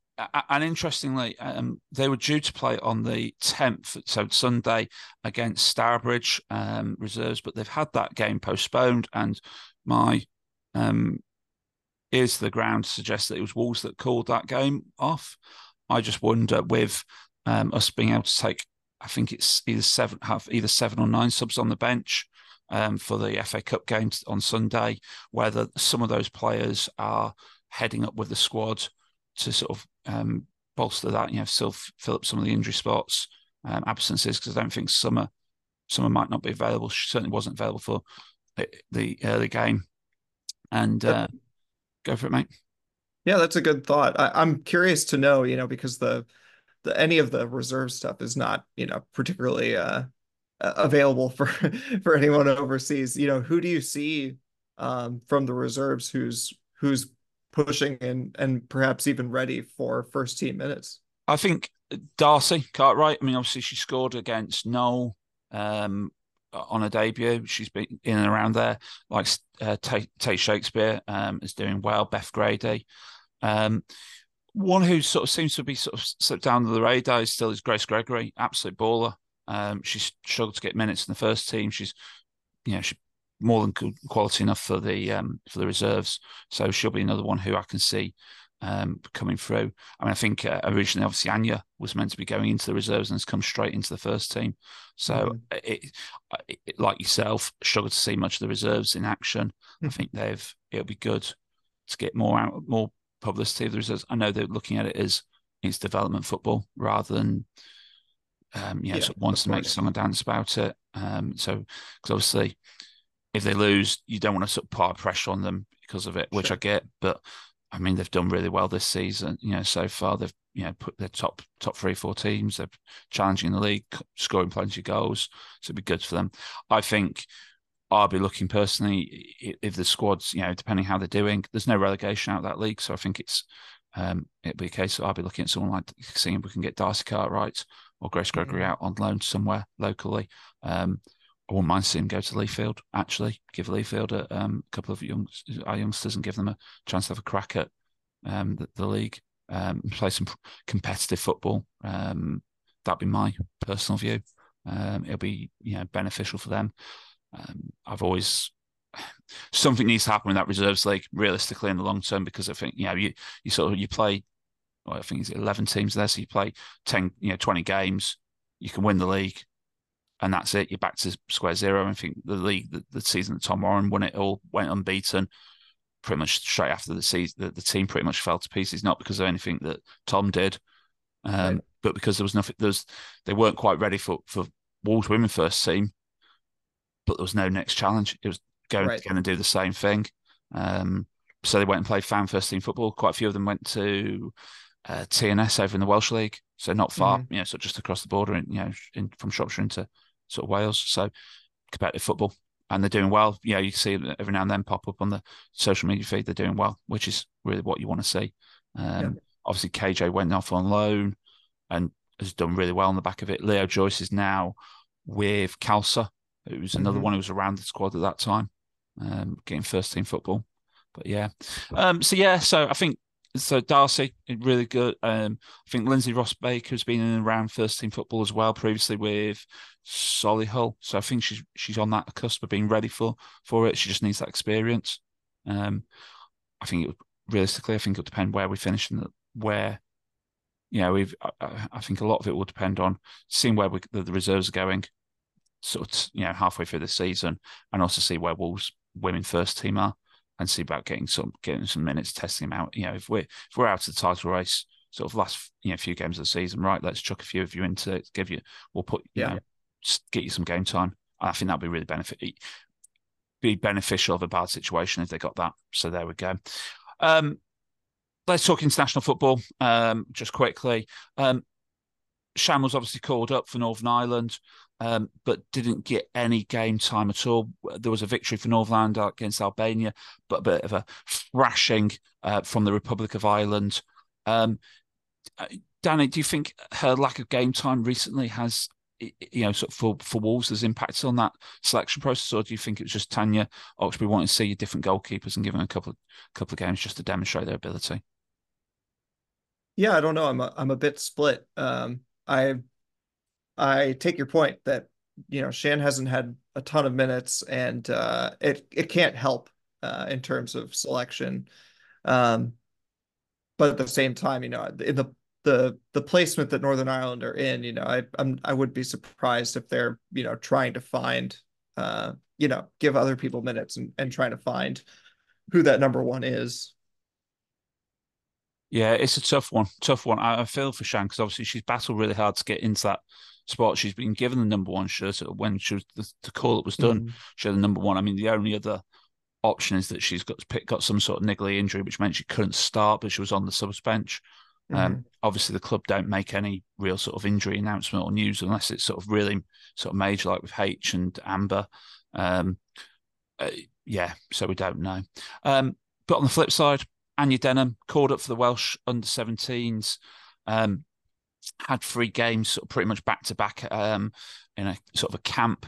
S1: and interestingly, um, they were due to play on the 10th, so Sunday against Stourbridge um, reserves, but they've had that game postponed. And my um, is the ground to suggest that it was Wolves that called that game off. I just wonder with um, us being able to take, I think it's either seven, have either seven or nine subs on the bench um, for the FA Cup games on Sunday, whether some of those players are heading up with the squad to sort of um, bolster that, you know, still fill up some of the injury spots, um, absences, because I don't think Summer Summer might not be available. She certainly wasn't available for the, the early game. And uh, go for it, mate.
S2: Yeah, that's a good thought. I, am curious to know, you know, because the the any of the reserve stuff is not, you know, particularly uh, available for *laughs* for anyone overseas. You know, who do you see um, from the reserves who's who's pushing and and perhaps even ready for first team minutes?
S1: I think Darcy Cartwright. I mean, obviously she scored against Knoll um, on a debut. She's been in and around there. Like uh, Tate Shakespeare um, is doing well. Beth Grady. Um, one who sort of seems to be sort of slipped down the radar is still is Grace Gregory, absolute baller. Um, she's struggled to get minutes in the first team. She's, you know, she more than good quality enough for the um, for the reserves. So she'll be another one who I can see um, coming through. I mean, I think uh, originally, obviously, Anya was meant to be going into the reserves and has come straight into the first team. So, mm. it, it, like yourself, struggled to see much of the reserves in action. Mm. I think they've it'll be good to get more out, more publicity of the reserves. I know they're looking at it as it's development football rather than um, you know, yeah, sort of wants to make song and dance about it. Um, so, because obviously, if they lose, you don't want to sort of put pressure on them because of it, which sure. I get. But I mean, they've done really well this season. You know, so far they've you know put their top top three four teams. They're challenging the league, scoring plenty of goals. So it'd be good for them. I think I'll be looking personally if the squads, you know, depending how they're doing. There's no relegation out of that league, so I think it's um, it'd be a case of I'll be looking at someone like seeing if we can get Darcy Cartwright or Grace Gregory mm-hmm. out on loan somewhere locally. Um, I wouldn't mind seeing him go to Leafield, actually, give Leafield a um, couple of young, our youngsters and give them a chance to have a crack at um, the, the, league, um, *laughs* play some competitive football. Um, that'd be my personal view. Um, it'll be you know beneficial for them. Um, I've always *sighs* something needs to happen in that reserves league realistically in the long term because I think you know you you sort of you play well, I think it's 11 teams there. So you play 10, you know, 20 games, you can win the league, and that's it. You're back to square zero. I think the league, the, the season that Tom Warren won it all, went unbeaten pretty much straight after the season. The, the team pretty much fell to pieces, not because of anything that Tom did, um, right. but because there was nothing, there was, they weren't quite ready for, for Wolves women first team, but there was no next challenge. It was going, right. going to do the same thing. Um, so they went and played fan first team football. Quite a few of them went to uh, TNS over in the Welsh League, so not far, mm-hmm. you know, so just across the border, and you know, in, from Shropshire into sort of Wales. So competitive football, and they're doing well. You know, you see every now and then pop up on the social media feed. They're doing well, which is really what you want to see. Um, yeah. Obviously, KJ went off on loan and has done really well on the back of it. Leo Joyce is now with Calsa, who's another mm-hmm. one who was around the squad at that time, um, getting first team football. But yeah, um, so yeah, so I think so Darcy, really good. Um, I think Lindsay Ross Baker has been in and around first team football as well previously with Solihull. So I think she's she's on that cusp of being ready for for it. She just needs that experience. Um, I think it, realistically, I think it'll depend where we finish and where. You know, we've. I, I, think a lot of it will depend on seeing where we, the, the reserves are going, sort of, you know, halfway through the season, and also see where Wolves women first team are and see about getting some getting some minutes, testing them out. You know, if we're if we're out of the title race, sort of last you know few games of the season, right? Let's chuck a few of you into it, give you, we'll put you yeah. know, get you some game time. I think that'd be really benefit be beneficial of a bad situation if they got that. So there we go. Um, let's talk international football um, just quickly. Um, Shan was obviously called up for Northern Ireland um, but didn't get any game time at all. There was a victory for Northern Ireland against Albania, but a bit of a thrashing uh, from the Republic of Ireland. Um, uh, Danny, do you think her lack of game time recently has, you know, sort of for, for Wolves has impacted on that selection process, or do you think it was just Tanya Oxtoby wanting to see different goalkeepers and giving a couple of couple of games just to demonstrate their ability?
S2: Yeah, I don't know. I'm a, I'm a bit split. Um, I I take your point that you know Shan hasn't had a ton of minutes, and uh, it it can't help uh, in terms of selection. Um, but at the same time, you know, in the the the placement that Northern Ireland are in, you know, I I'm I would be surprised if they're you know trying to find uh you know give other people minutes and and trying to find who that number one is.
S1: Yeah, it's a tough one. Tough one. I, I feel for Shan because obviously she's battled really hard to get into that spot. She's been given the number one shirt when she was the, the call that was done. Mm. She had the number one. I mean, the only other option is that she's got pick got some sort of niggly injury, which meant she couldn't start, but she was on the subs bench. Um, mm-hmm. Um, obviously, the club don't make any real sort of injury announcement or news unless it's sort of really sort of major, like with H and Amber. Um, uh, yeah, so we don't know. Um, but on the flip side, Anya Denham called up for the Welsh under 17s. Um, had three games sort of pretty much back to back um, in a sort of a camp,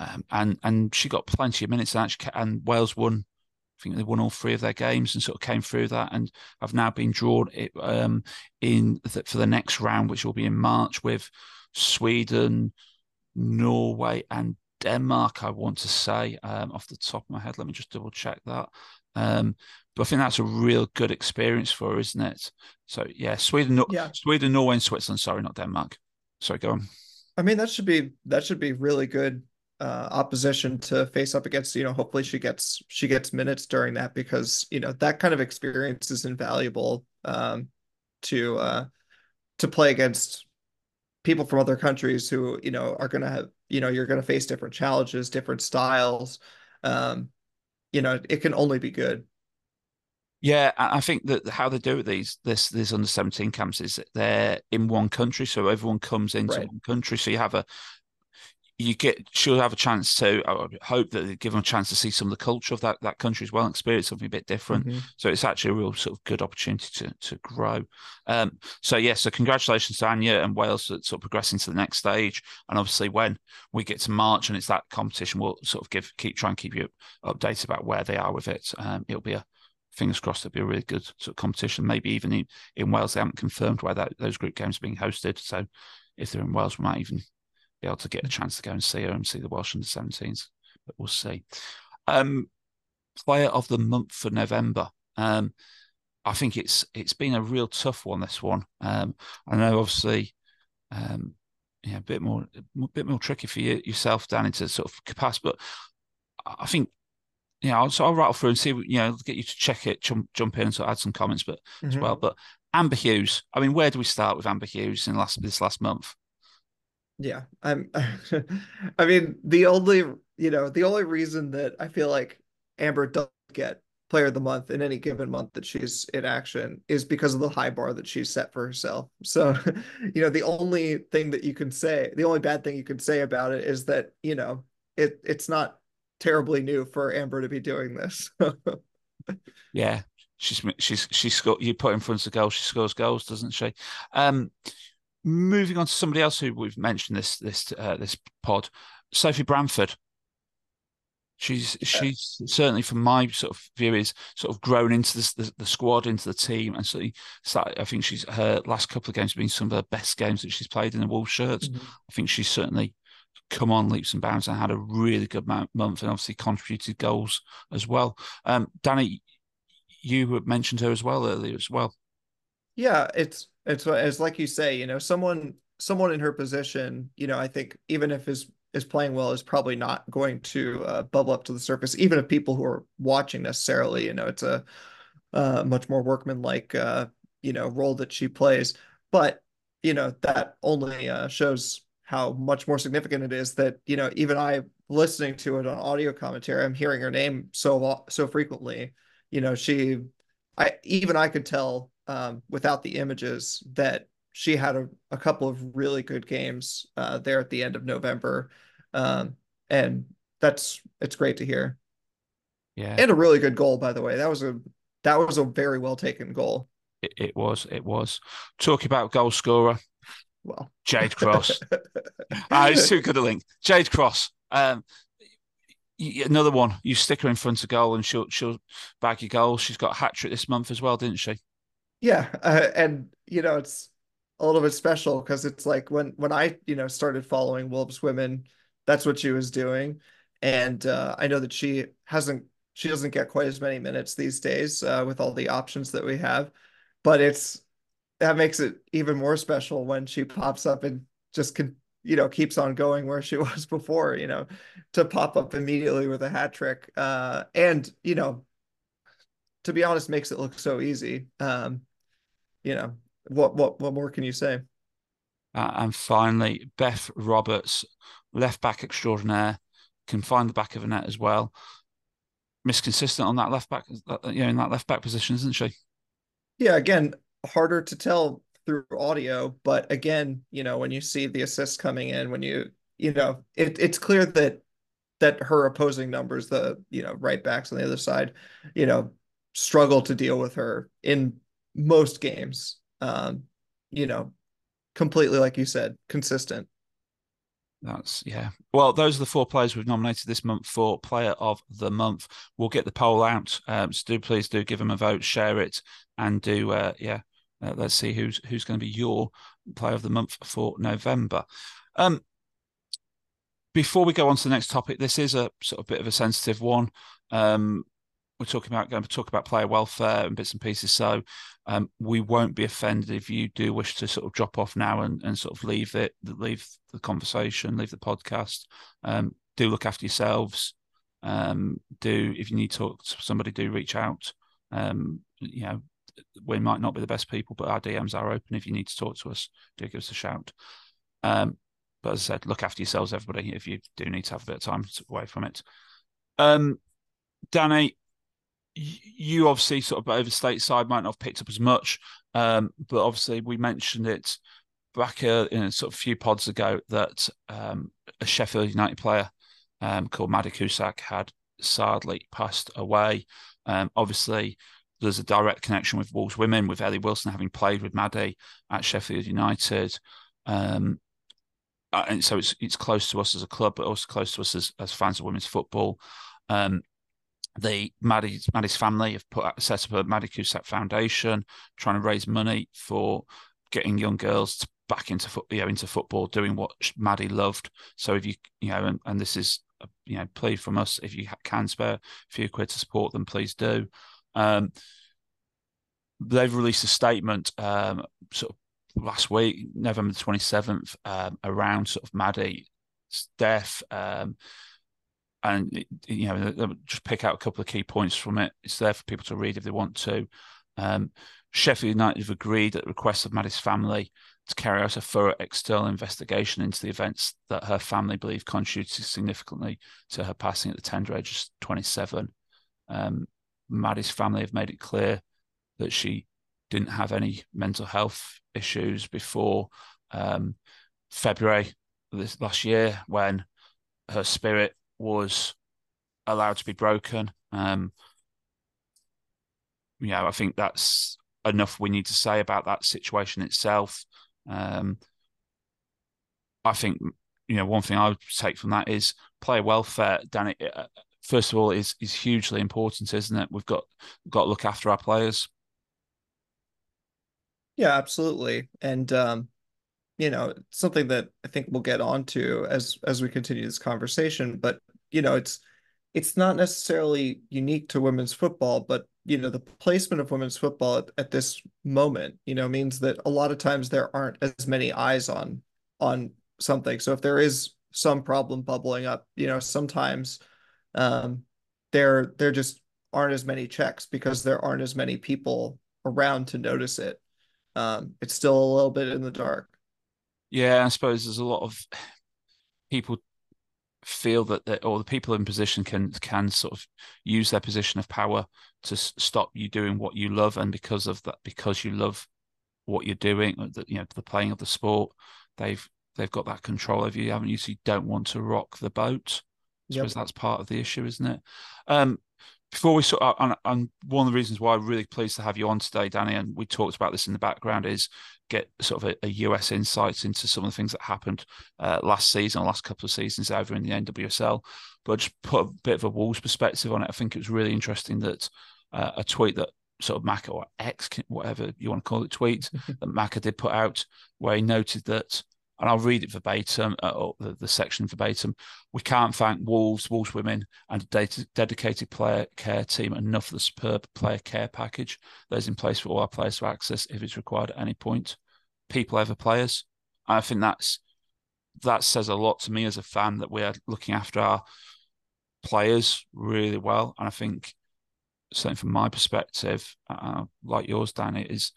S1: um, and and she got plenty of minutes and actually and Wales won. I think they won all three of their games and sort of came through that, and have now been drawn it, um, in the, for the next round, which will be in March with Sweden, Norway, and Denmark. I want to say um, off the top of my head. Let me just double check that. But I think that's a real good experience for her, isn't it? So yeah, Sweden, no- yeah. Sweden, Norway, and Switzerland. Sorry, not Denmark. Sorry, go on.
S2: I mean, that should be that should be really good uh, opposition to face up against. You know, hopefully she gets she gets minutes during that because you know that kind of experience is invaluable um, to uh, to play against people from other countries who you know are going to have you know you're going to face different challenges, different styles. Um, you know, it can only be good.
S1: Yeah, I think that how they do it these this these under seventeen camps is that they're in one country, so everyone comes into right. one country. So you have a you get she'll have a chance to I hope that they give them a chance to see some of the culture of that that country as well, experience something a bit different. Mm-hmm. So it's actually a real sort of good opportunity to to grow. Um, so yeah, so congratulations to Anya and Wales that sort of progressing to the next stage. And obviously when we get to March and it's that competition, we'll sort of give keep try and keep you updated about where they are with it. Um, it'll be a fingers crossed it'll be a really good sort of competition. Maybe even in, in Wales they haven't confirmed where that, those group games are being hosted. So if they're in Wales, we might even be able to get a chance to go and see her and see the Welsh under 17s. But we'll see. Um, player of the month for November. Um, I think it's it's been a real tough one. This one. Um, I know, obviously, um, yeah, a bit more a bit more tricky for you yourself, Danny, into sort of capacity. But I think yeah, I'll, so I'll rattle through and see, you know, get you to check it, jump, jump in and sort of add some comments, but mm-hmm. as well. But Amber Hughes, I mean, where do we start with Amber Hughes in last this last month?
S2: Yeah, I'm. *laughs* I mean, the only you know the only reason that I feel like Amber doesn't get Player of the Month in any given month that she's in action is because of the high bar that she's set for herself. So, *laughs* you know, the only thing that you can say, the only bad thing you can say about it is that you know it it's not terribly new for Amber to be doing this. *laughs*
S1: yeah, she's she's she's got you put in front of the goal, she scores goals, doesn't she? Um, moving on to somebody else who we've mentioned this this uh, this pod, Sophie Branford. She's she's certainly from my sort of view is sort of grown into this, the, the squad into the team and so I think she's her last couple of games have been some of the best games that she's played in the Wolves shirts. Mm-hmm. I think she's certainly come on leaps and bounds and had a really good month and obviously contributed goals as well. Um, Danny, you mentioned her as well earlier as well.
S2: Yeah, it's it's it's like you say, you know, someone someone in her position, you know, I think even if is is playing well is probably not going to uh, bubble up to the surface, even if people who are watching necessarily, you know, it's a uh, much more workmanlike, uh, you know, role that she plays. But you know that only uh, shows how much more significant it is that you know even I listening to it on audio commentary, I'm hearing her name so so frequently. You know, she, I even I could tell um, without the images that she had a, a couple of really good games uh, there at the end of November, um, and that's it's great to hear.
S1: Yeah,
S2: and a really good goal, by the way. That was a that was a very well taken goal.
S1: It, it was. It was. Talking about goal scorer,
S2: well,
S1: Jade Cross. uh, *laughs* it's too good a link. Jade Cross. Um, another one. You stick her in front of goal, and she'll she'll bag your goal. She's got a hat trick this month as well, didn't she?
S2: Yeah, uh, and you know it's a little bit special because it's like when when I you know started following Wolves women, that's what she was doing, and uh, I know that she hasn't she doesn't get quite as many minutes these days uh, with all the options that we have, but it's that makes it even more special when she pops up and just can you know keeps on going where she *laughs* was before you know to pop up immediately with a hat trick. Uh and you know to be honest makes it look so easy. Um you know what what what more can you say?
S1: Uh, and finally beth roberts left back extraordinaire can find the back of a net as well. Miss consistent on that left back uh, you know in that left back position isn't she?
S2: Yeah again harder to tell through audio, but again, you know, when you see the assists coming in, when you you know, it, it's clear that that her opposing numbers, the you know right backs on the other side, you know, struggle to deal with her in most games. Um, you know, completely like you said, consistent.
S1: That's yeah. Well, those are the four players we've nominated this month for Player of the Month. We'll get the poll out. Um, so do please do give them a vote, share it, and do uh, yeah uh, let's see who's who's going to be your player of the month for November. Um, before we go on to the next topic, this is a sort of bit of a sensitive one. Um, we're talking about going to talk about player welfare and bits and pieces. So um, we won't be offended if you do wish to sort of drop off now and, and sort of leave it, leave the conversation, leave the podcast. Um, do look after yourselves. Um, do if you need to talk to somebody, do reach out. Um, you know, we might not be the best people, but our DMs are open. If you need to talk to us, do give us a shout. Um, but as I said, look after yourselves, everybody, if you do need to have a bit of time away from it. Um, Danny, you obviously sort of over stateside might not have picked up as much, um, but obviously we mentioned it back uh, in a sort of few pods ago that um, a Sheffield United player um, called Maddy Cusack had sadly passed away. Um, obviously, there's a direct connection with Wolves women, with Ellie Wilson having played with Maddy at Sheffield United. Um, uh, and so it's it's close to us as a club, but also close to us as, as fans of women's football. Um, the Maddy's Maddy's family have put set up a Maddy Cusack Foundation, trying to raise money for getting young girls to back into foot, you know, into football, doing what Maddy loved. So if you you know, and, and this is a, you know, plea from us, if you can spare a few quid to support them, please do. Um, they've released a statement um, sort of last week, November 27th, um, around sort of Maddy's death. Um, and, you know, just pick out a couple of key points from it. It's there for people to read if they want to. Um, Sheffield United have agreed at the request of Maddy's family to carry out a thorough external investigation into the events that her family believe contributed significantly to her passing at the tender age of 27. Um, Maddy's family have made it clear that she didn't have any mental health issues before um, February this last year when her spirit was allowed to be broken. Um, yeah, I think that's enough we need to say about that situation itself. Um, I think you know one thing I would take from that is player welfare. Danny, uh, first of all, is is hugely important, isn't it? We've got got to look after our players.
S2: Yeah, absolutely. And um, you know, something that I think we'll get onto as as we continue this conversation, but you know, it's it's not necessarily unique to women's football, but you know, the placement of women's football at, at this moment, you know, means that a lot of times there aren't as many eyes on on something. So if there is some problem bubbling up, you know, sometimes um there there just aren't as many checks because there aren't as many people around to notice it. Um, it's still a little bit in the dark.
S1: Yeah, I suppose there's a lot of people feel that, that or the people in position can can sort of use their position of power to stop you doing what you love, and because of that, because you love what you're doing, that you know the playing of the sport, they've they've got that control over you, haven't you? So you don't want to rock the boat. I suppose yep. that's part of the issue, isn't it? Um, before we sort of, and, and, one of the reasons why I'm really pleased to have you on today, Danny, and we talked about this in the background, is get sort of a, a US insights into some of the things that happened uh, last season, last couple of seasons over in the NWSL. But just put a bit of a Wolves perspective on it. I think it was really interesting that uh, a tweet that sort of Macca or X, whatever you want to call it, tweet *laughs* that Macca did put out, where he noted that and I'll read it verbatim, uh, the, the, section verbatim. We can't thank Wolves, Wolves women, and a dedicated player care team enough for the superb player care package that is in place for all our players to access if it's required at any point. People over players. I think that's that says a lot to me as a fan that we are looking after our players really well, and I think certainly from my perspective, uh, like yours, Dan, it is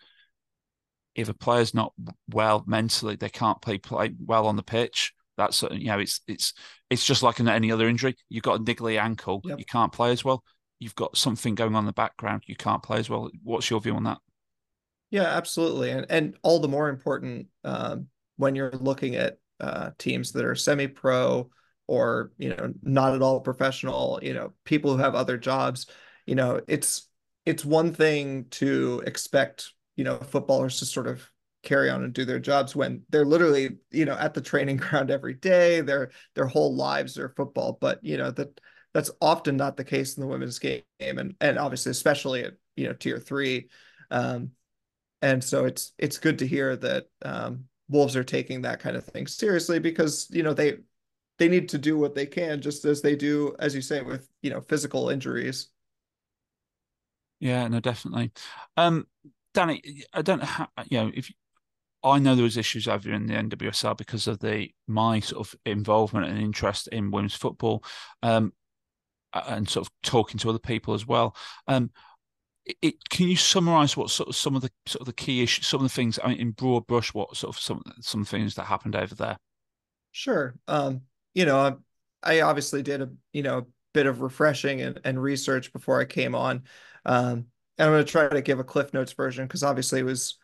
S1: if a player's not well mentally, they can't play play well on the pitch. That's you know, it's it's it's just like any other injury. You've got a niggly ankle, yep. you can't play as well. You've got something going on in the background, you can't play as well. What's your view on that?
S2: Yeah, absolutely, and and all the more important um, when you're looking at uh, teams that are semi-pro or you know not at all professional. You know, people who have other jobs. You know, it's it's one thing to expect you know footballers to sort of carry on and do their jobs when they're literally you know at the training *laughs* ground every day. Their their whole lives are football. But you know that that's often not the case in the women's game. And and obviously especially at you know tier three. Um and so it's it's good to hear that um wolves are taking that kind of thing seriously because you know they they need to do what they can just as they do as you say with you know physical injuries.
S1: Yeah no definitely. Um Danny, I don't know you know, if I know there was issues over in the NWSL because of the my sort of involvement and interest in women's football, um, and sort of talking to other people as well. Um, it, it, can you summarize what sort of some of the sort of the key issues, some of the things I mean, in broad brush, what sort of some some things that happened over there?
S2: Sure. Um, you know, I, I obviously did a you know bit of refreshing and, and research before I came on. Um, and I'm going to try to give a Cliff Notes version because obviously it was,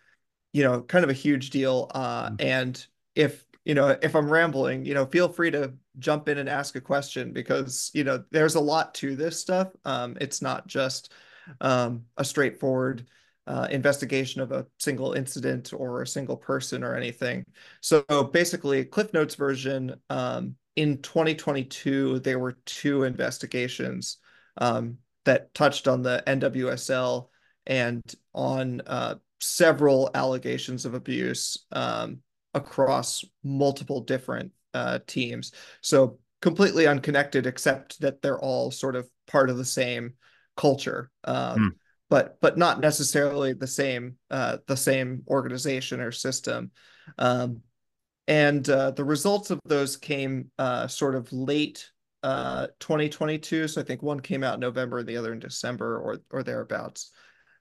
S2: you know, kind of a huge deal. Uh, mm-hmm. And if you know, if I'm rambling, you know, feel free to jump in and ask a question because you know there's a lot to this stuff. Um, it's not just um, a straightforward uh, investigation of a single incident or a single person or anything. So basically, Cliff Notes version um, in 2022, there were two investigations um, that touched on the NWSL and on uh, several allegations of abuse um, across multiple different uh, teams. So completely unconnected, except that they're all sort of part of the same culture, um, mm. but but not necessarily the same uh, the same organization or system. Um, and uh, the results of those came uh, sort of late uh 2022 so i think one came out in november and the other in december or or thereabouts.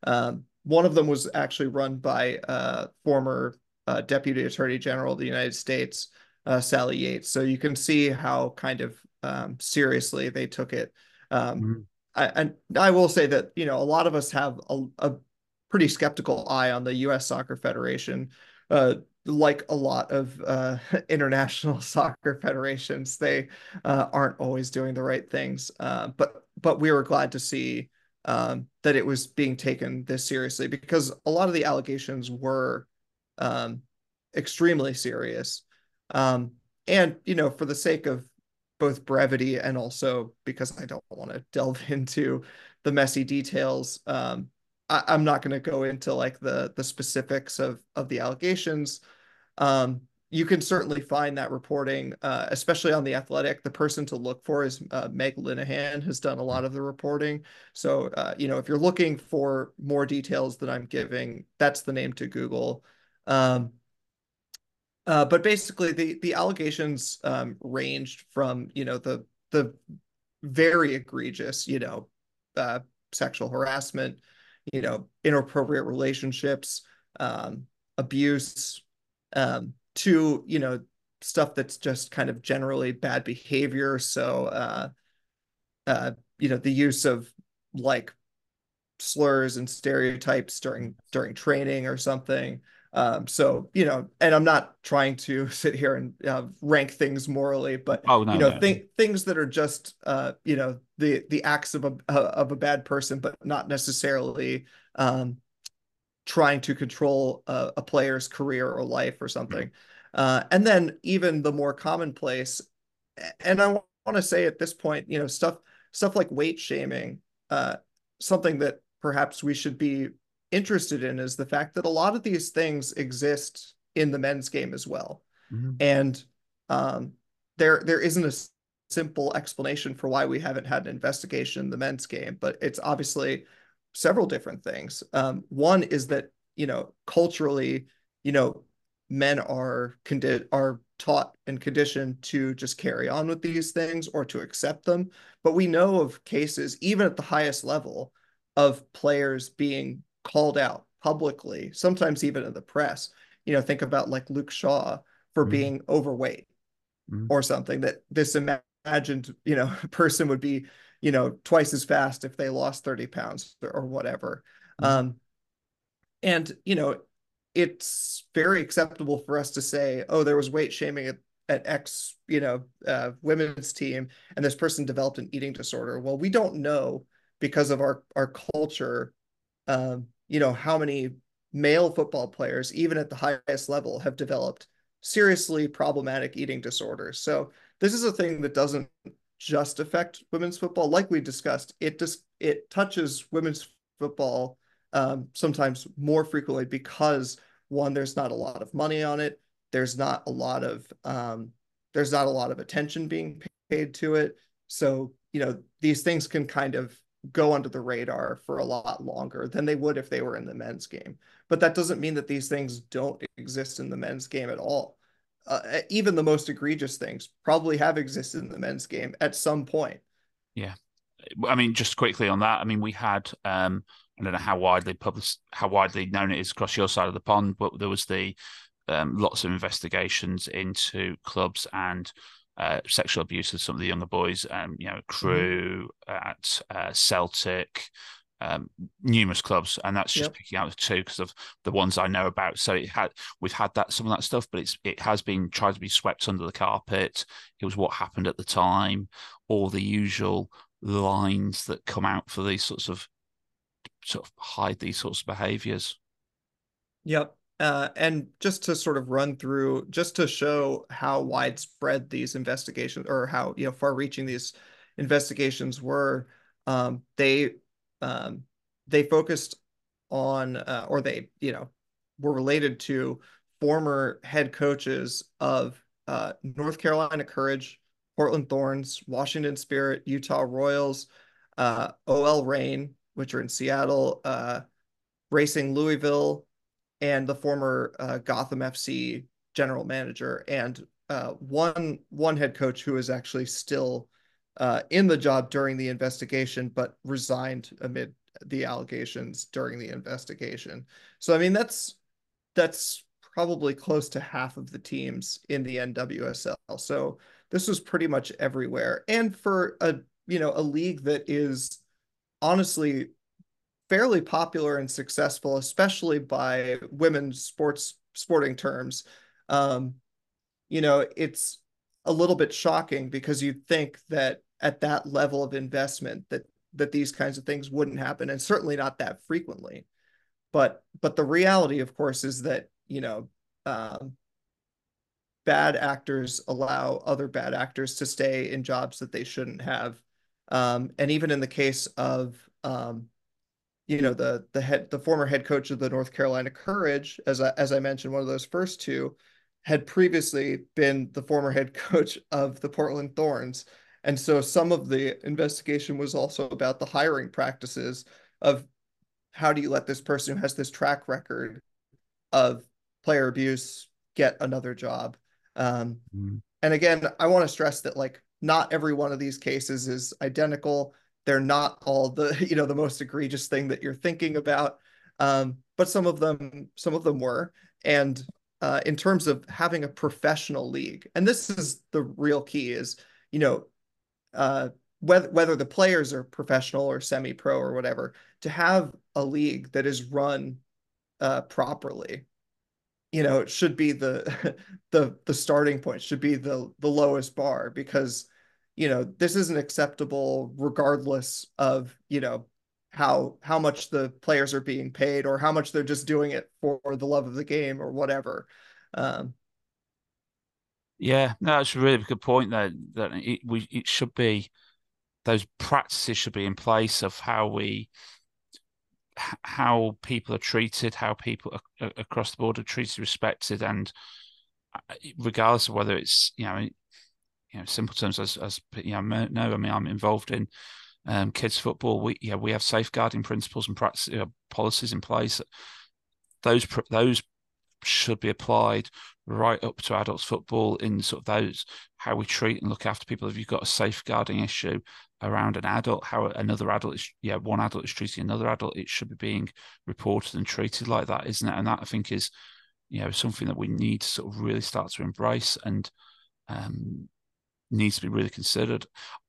S2: Um, one of them was actually run by uh former uh, deputy attorney general of the united states uh, sally yates. So you can see how kind of um, seriously they took it. Um, mm-hmm. I, and i will say that you know a lot of us have a, a pretty skeptical eye on the us soccer federation. Uh, like a lot of uh, *laughs* international *laughs* soccer federations, they uh, aren't always doing the right things. Uh, but but we were glad to see um, that it was being taken this seriously because a lot of the allegations were um, extremely serious. Um, and you know, for the sake of both brevity and also because I don't want to delve *laughs* into the messy details. Um, I, am not going to go into like the the specifics of of the allegations. Um, you can certainly find that reporting, uh, especially on the athletic. The person to look for is uh, Meg Linehan, has done a lot of the reporting. So, uh, you know, if you're looking for more details than I'm giving, that's the name to Google. Um, uh, but basically, the the allegations um, ranged from you know the the very egregious, you know, uh, sexual harassment you know, inappropriate relationships, um, abuse, um, to, you know, stuff that's just kind of generally bad behavior. So, uh, uh, you know, the use of like slurs and stereotypes during during training or something. Um, so you know, and I'm not trying to *laughs* sit here and uh, rank things morally, but oh, no, you know, no. Th- things that are just uh, you know the the acts of a of a bad person, but not necessarily um, trying to control a, a, player's career or life or something. Mm-hmm. Uh, and then even the more commonplace, and I want to say at this point, you know, stuff stuff like weight shaming, uh, something that perhaps we should be interested in is the fact that a lot of these things exist in the men's game as well. mm-hmm. and um, there there isn't a simple explanation for why we haven't had an investigation in the men's game, but it's obviously several different things. Um, one is that you know culturally, you know, men are condi- are taught and conditioned to just carry on with these things or to accept them. But we know of cases, even at the highest level, of players being called out publicly, sometimes even in the press. You know, think about like Luke Shaw for mm-hmm. being overweight mm-hmm. or something that this imagined, you know, *laughs* person would be, you know, twice as fast if they lost 30 pounds or whatever. Mm-hmm. Um, and, you know, it's very acceptable for us to say, oh, there was weight shaming at, at X, you know, uh, women's team, and this person developed an eating disorder. Well, we don't know because of our our culture, um, you know, how many male football players, even at the highest level, have developed seriously problematic eating disorders. So this is a thing that doesn't just affect women's football, like we discussed. It just it touches women's football um, sometimes more frequently because one, there's not a lot of money on it. There's not a lot of um, there's not a lot of attention being paid to it. So you know these things can kind of go under the radar for a lot longer than they would if they were in the men's game. But that doesn't mean that these things don't exist in the men's game at all. Uh, even the most egregious things probably have existed in the men's game at some point.
S1: Yeah. I mean, just quickly on that, I mean, we had um, I don't know how widely published, how widely known it is across your side of the pond, but there was the um, lots of investigations into clubs and uh, sexual abuse of some of the younger boys. Um, you know, mm-hmm. Mm-hmm. at uh, Celtic, um, numerous clubs, and that's just yep. picking out two because of the ones I know about. So it had we've had that some of that stuff, but it's it has been tried to be swept under the carpet. It was what happened at the time, all the usual lines that come out for these sorts of sort of hide these sorts of behaviors.
S2: Yep. Uh, and just to sort of run through, just to show how widespread these investigations or how you know far-reaching these investigations were, um, they um, they focused on uh, or they you know were related to former head coaches of uh, North Carolina Courage, Portland Thorns, Washington Spirit, Utah Royals, uh, OL Reign, which are in Seattle, uh, Racing Louisville, and the former uh, Gotham FC general manager, and uh, one one head coach who is actually still uh, in the job during the investigation, but resigned amid the allegations during the investigation. So I mean that's that's probably close to half of the teams in the NWSL. So this was pretty much everywhere, and for a you know a league that is honestly fairly popular and successful, especially by women's sports sporting terms. Um, you know, it's a little bit shocking because you'd think that at that level of investment that that these kinds of things wouldn't happen, and certainly not that frequently. But but the reality, of course, is that you know um, bad actors allow other bad actors to stay in jobs that they shouldn't have um, and even in the case of, um, you know, the the head, the former head coach of the North Carolina Courage, as I, as I mentioned, one of those first two, had previously been the former head coach of the Portland Thorns, and so some of the investigation was also about the hiring practices of how do you let this person who has this track record of player abuse get another job. Um, mm. And again, I want to stress that like not every one of these cases is identical they're not all the *laughs* you know the most egregious thing that you're thinking about. Um, but some of them some of them were. And uh, in terms of having a professional league and this is the real key is you know uh, whether whether the players are professional or semi-pro or whatever to have a league that is run uh, properly you know it should be the *laughs* the the starting point should be the the lowest bar because you know this isn't acceptable regardless of you know how how much the players are being paid or how much they're just doing it for the love of the game or whatever. Um
S1: yeah no that's a really good point there that it, we it should be those practices should be in place of how we how people are treated how people across the board are treated respected and regardless of whether it's you know you know simple terms as as you know no I mean I'm involved in um, kids football. We yeah we have safeguarding principles and practice you know, policies in place. Those those should be applied right up to adults football in sort of those how we treat and look after people. If you've got a safeguarding issue around an adult how another adult is yeah one adult is treating another adult it should be being reported and treated like that isn't it? And that i think is you know something that we need to sort of really start to embrace and um, needs to be really considered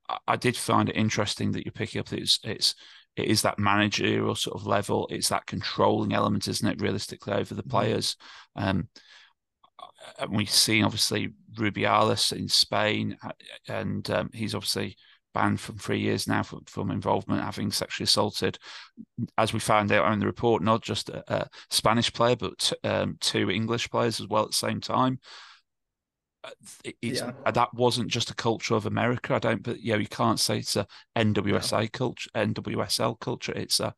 S1: I, I, did find it interesting that you're picking up that it's it's it is that managerial sort of level it's that controlling element isn't it realistically over the mm-hmm. players um, and we've seen obviously Rubiales in Spain, and um, he's obviously banned from three years now from, from involvement having sexually assaulted, as we found out in the report, not just a, a Spanish player but um, two English players as well at the same time. Uh, it's, yeah. that wasn't just a culture of America. I don't, but you know, you can't say it's a NWSA culture, NWSL culture. It's a,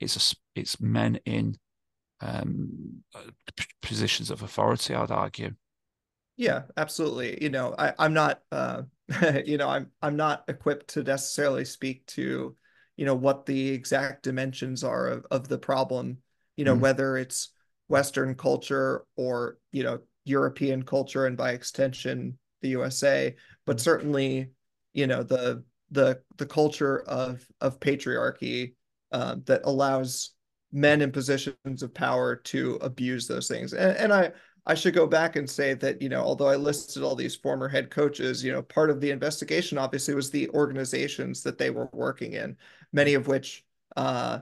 S1: it's a, it's men in um, uh, positions of authority. I'd argue.
S2: Yeah, absolutely. You know, I, I'm not, uh, *laughs* you know, I'm I'm not equipped to necessarily speak to, you know, what the exact dimensions are of, of the problem. You know, mm. whether it's Western culture or you know European culture, and by extension the USA, but mm. certainly, you know, the the the culture of of patriarchy uh, that allows men in positions of power to abuse those things. And, and I I should go back and say that, you know, although I listed all these former head coaches, you know, part of the investigation obviously was the organizations that they were working in, many of which uh,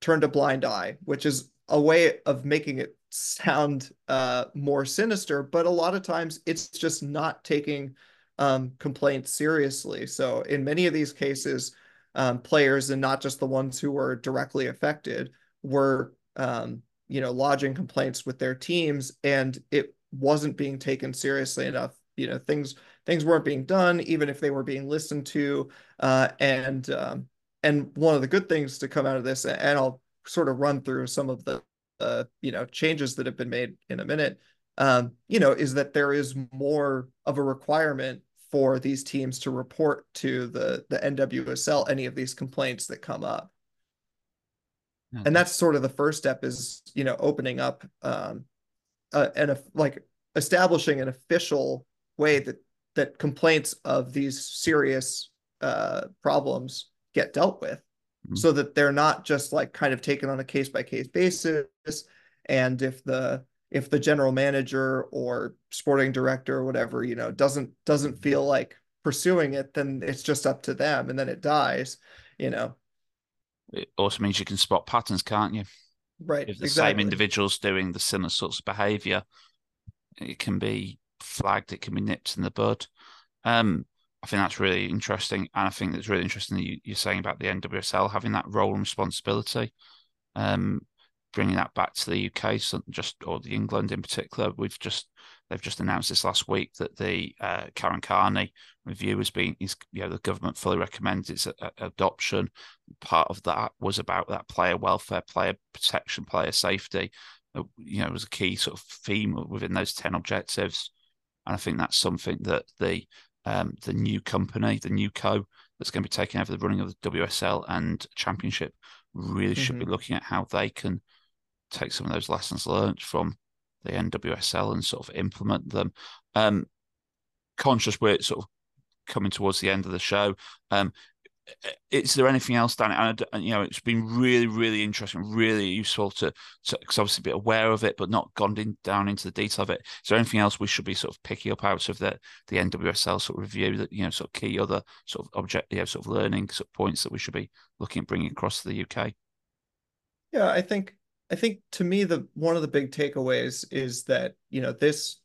S2: turned a blind eye, which is a way of making it sound uh, more sinister. But a lot of times it's just not taking um, complaints seriously. So in many of these cases, um, players and not just the ones who were directly affected were um, you know lodging complaints with their teams and it wasn't being taken seriously enough you know things things weren't being done even if they were being listened to uh, and um, and one of the good things to come out of this and i'll sort of run through some of the uh, you know changes that have been made in a minute um, you know is that there is more of a requirement for these teams to report to the the NWSL any of these complaints that come up and mm-hmm. that's sort of the first step is you know opening up um uh, and a, like establishing an official way that that complaints of these serious uh problems get dealt with mm-hmm. so that they're not just like kind of taken on a case by case basis and if the if the general manager or sporting director or whatever you know doesn't doesn't feel like pursuing it then it's just up to them and then it dies you know
S1: it also means you can spot patterns, can't you?
S2: Right.
S1: If the exactly. same individuals doing the similar sorts of behaviour, it can be flagged, it can be nipped in the bud. Um, I think that's really interesting, and I think it's really interesting that you, are saying about the NWSL having that role and responsibility. Um, bringing that back to the UK, so just or the England in particular. We've just they've just announced this last week that the uh, Karen Carney review has been, is, you know, the government fully recommends its a, a adoption. Part of that was about that player welfare, player protection, player safety. Uh, you know, it was a key sort of theme within those ten objectives, and I think that's something that the um, the new company, the new co that's going to be taking over the running of the WSL and Championship, really mm-hmm. should be mm-hmm. looking at how they can take some of those lessons learned from the NWSL and sort of implement them. Um, conscious we're sort of coming towards the end of the show. Um, is there anything else, Dan? And you know, it's been really, really interesting, really useful to, to obviously be aware of it, but not gone in, down into the detail of it. Is there anything else we should be sort of picking up out of the the NWSL sort of review that you know, sort of key other sort of object, you know, sort of learning sort of points that we should be looking at bringing across to the UK?
S2: Yeah, I think I think to me the one of the big takeaways is that you know this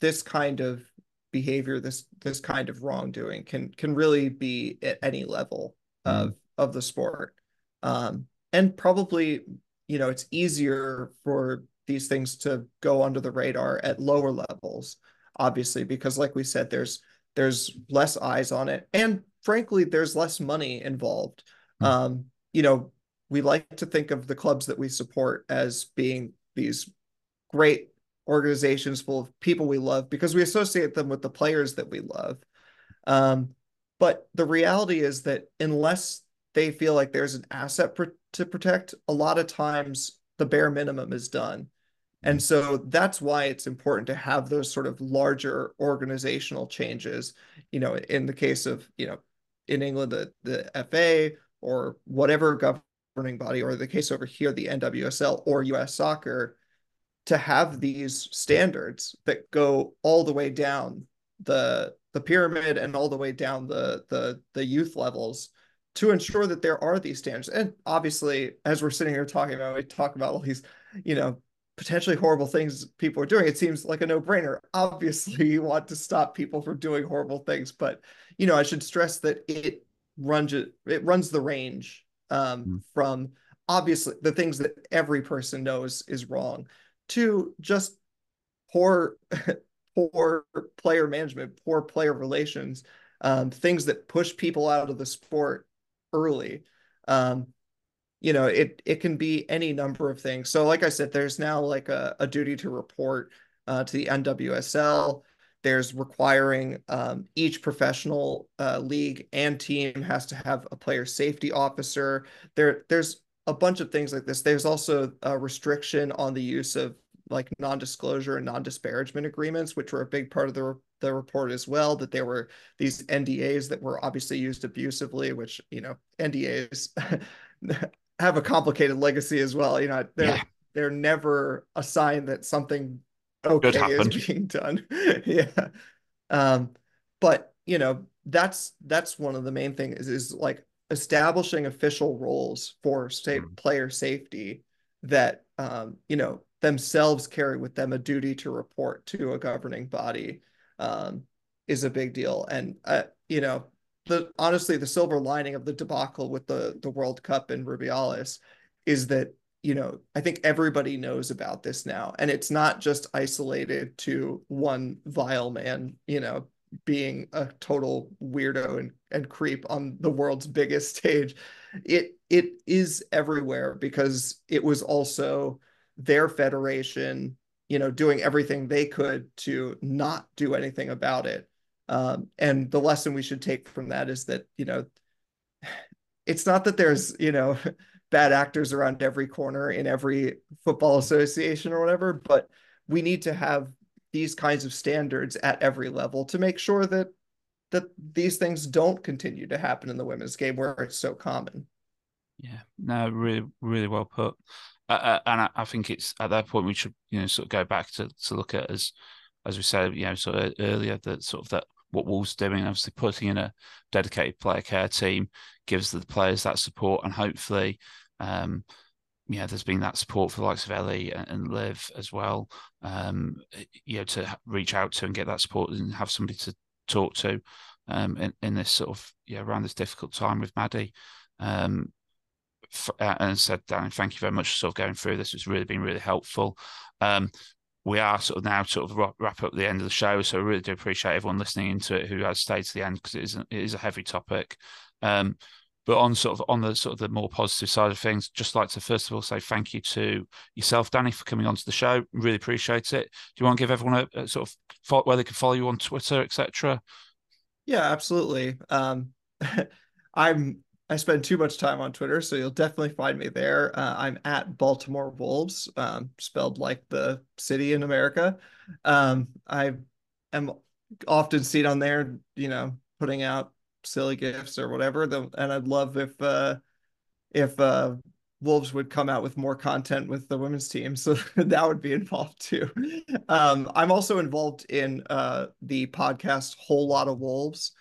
S2: this kind of behavior this this kind of wrongdoing can can really be at any level mm. of of the sport um, and probably you know it's easier for these things to go under the radar at lower levels obviously because like we said there's there's less eyes on it and frankly there's less money involved mm. um, you know we like to think of the clubs that we support as being these great organizations full of people we love because we associate them with the players that we love. Um, but the reality is that unless they feel like there's an asset to protect, a lot of times the bare minimum is done. And so that's why it's important to have those sort of larger organizational changes. You know, in the case of, you know, in England, the, the FA or whatever governing body, or the case over here, the NWSL or US soccer, to have these standards that go all the way down the the pyramid and all the way down the the the youth levels to ensure that there are these standards. And obviously, as we're sitting here talking about, we talk about all these, you know, potentially horrible things people are doing. It seems like a no-brainer. Obviously, *laughs* you want to stop people from doing horrible things, but you know, I should stress that it runs it, it runs the range um, mm. from obviously the things that every person knows is wrong to just poor *laughs* poor player management, poor player relations, um, things that push people out of the sport early. Um, you know, it it can be any number of things. So, like I said, there's now like a, a duty to report uh, to the NWSL. There's requiring um, each professional uh, league and team has to have a player safety officer. There, there's a bunch of things like this. There's also a restriction on the use of like non-disclosure and non-disparagement agreements, which were a big part of the the report as well. That there were these NDAs that were obviously used abusively, which you know NDAs *laughs* have a complicated legacy as well. You know, they're yeah. they're never a sign that something okay is being done. *laughs* yeah, um, but you know that's that's one of the main things is, is like establishing official roles for state mm. player safety that um, you know themselves carry with them a duty to report to a governing body um, is a big deal. And uh, you know, the honestly, the silver lining of the debacle with the the World Cup and Rubiales is that you know I think everybody knows about this now, and it's not just isolated to one vile man. You know, being a total weirdo and, and creep on the world's biggest stage. It it is everywhere because it was also their federation, you know, doing everything they could to not do anything about it. Um, and the lesson we should take from that is that, you know, it's not that there's, you know, *laughs* bad actors around every corner in every football association or whatever, but we need to have these kinds of standards at every level to make sure that that these things don't continue to happen in the women's game where it's so common.
S1: Yeah, no, really, really well put. Uh, uh, and I, I, think it's at that point we should you know sort of go back to to look at as as we said you know sort of earlier that sort of that what Wolves doing obviously putting in a dedicated player care team gives the players that support and hopefully um yeah, there's been that support for the likes of Ellie and, Liv as well. Um, you know, to reach out to and get that support and have somebody to talk to um, in, in this sort of yeah around this difficult time with Maddy. Um, uh, and said, Dan, thank you very much for sort of going through this. It's really been really helpful. Um, we are sort of now sort of wrap up the end of the show, so I really do appreciate everyone listening into it who has stayed to the end because it is a, it is a heavy topic. Um, but on sort of on the sort of the more positive side of things, just like to first of all say thank you to yourself, Danny, for coming onto the show. Really appreciate it. Do you want to give everyone a, a sort of where they can follow you on Twitter, etc.?
S2: Yeah, absolutely. Um, *laughs* I'm I spend too much time on Twitter, so you'll definitely find me there. Uh, I'm at Baltimore Wolves, um, spelled like the city in America. Um, I am often seen on there, you know, putting out silly gifts or whatever. The, and I'd love if uh, if uh, Wolves would come out with more content with the women's team, so *laughs* that would be involved too. Um, I'm also involved in uh, the podcast Whole Lotta Wolves,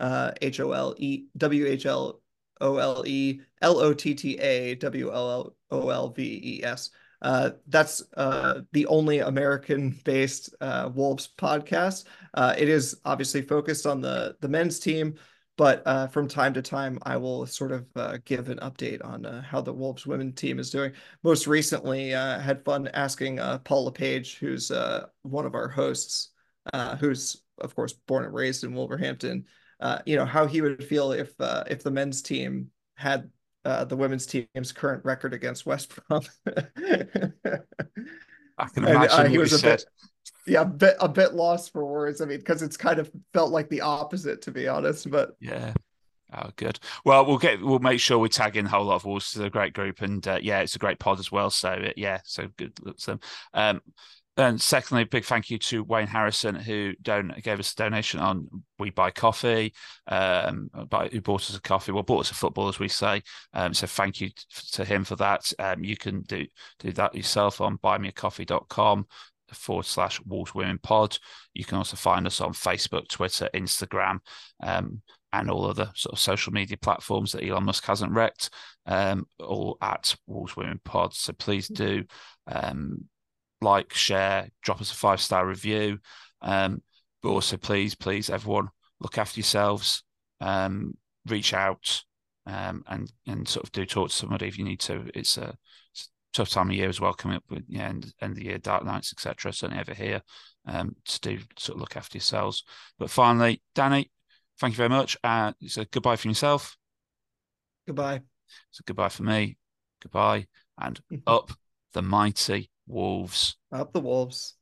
S2: uh, H O L E W H L O L E L O T T A W L O L V E S. Uh, that's uh, the only American-based uh, Wolves podcast. Uh, it is obviously focused on the the men's team, but uh, from time to time, I will sort of uh, give an update on how the Wolves women team is doing. Most recently, had fun asking Paula Page, who's one of our hosts, who's of course born and raised in Wolverhampton uh, you know, how he would feel if uh, if the men's team had uh, the women's team's current record against West Brom. *laughs*
S1: I can imagine and, uh, he was a said.
S2: bit yeah, a bit a bit lost for words. I mean, because it's kind of felt like the opposite, to be honest. But
S1: yeah, Oh, good. Well, we'll get we'll make sure we tag in a whole lot of Wolves to the great group, and uh, yeah, it's a great pod as well. So uh, yeah, so good looks them. Um, and secondly, big thank you to Wayne Harrison who don- gave us a donation on We Buy Coffee, um, who bought us a coffee. Well, bought us a football, as we say. Um, so thank you to him for that. Um, you can do do that yourself on buymeacoffee.com forward slash Wolves Women Pod. You can also find us on Facebook, Twitter, Instagram. Um, and all other sort of social media platforms that Elon Musk hasn't wrecked, um, all at Wolves Women Pod. So please do um, like, share, drop us a five star review. Um, but also, please, please, everyone, look after yourselves, um, reach out, um, and and sort of do talk to somebody if you need to. It's a, it's a tough time of year as well, coming up with yeah, end, end of the year, dark nights, etc. Certainly over here, um, to do sort of look after yourselves. But finally, Danny, thank you very much. Uh, it's a goodbye from yourself.
S2: Goodbye.
S1: It's a goodbye for me. Goodbye. And *laughs* up the mighty Wolves.
S2: Up the Wolves.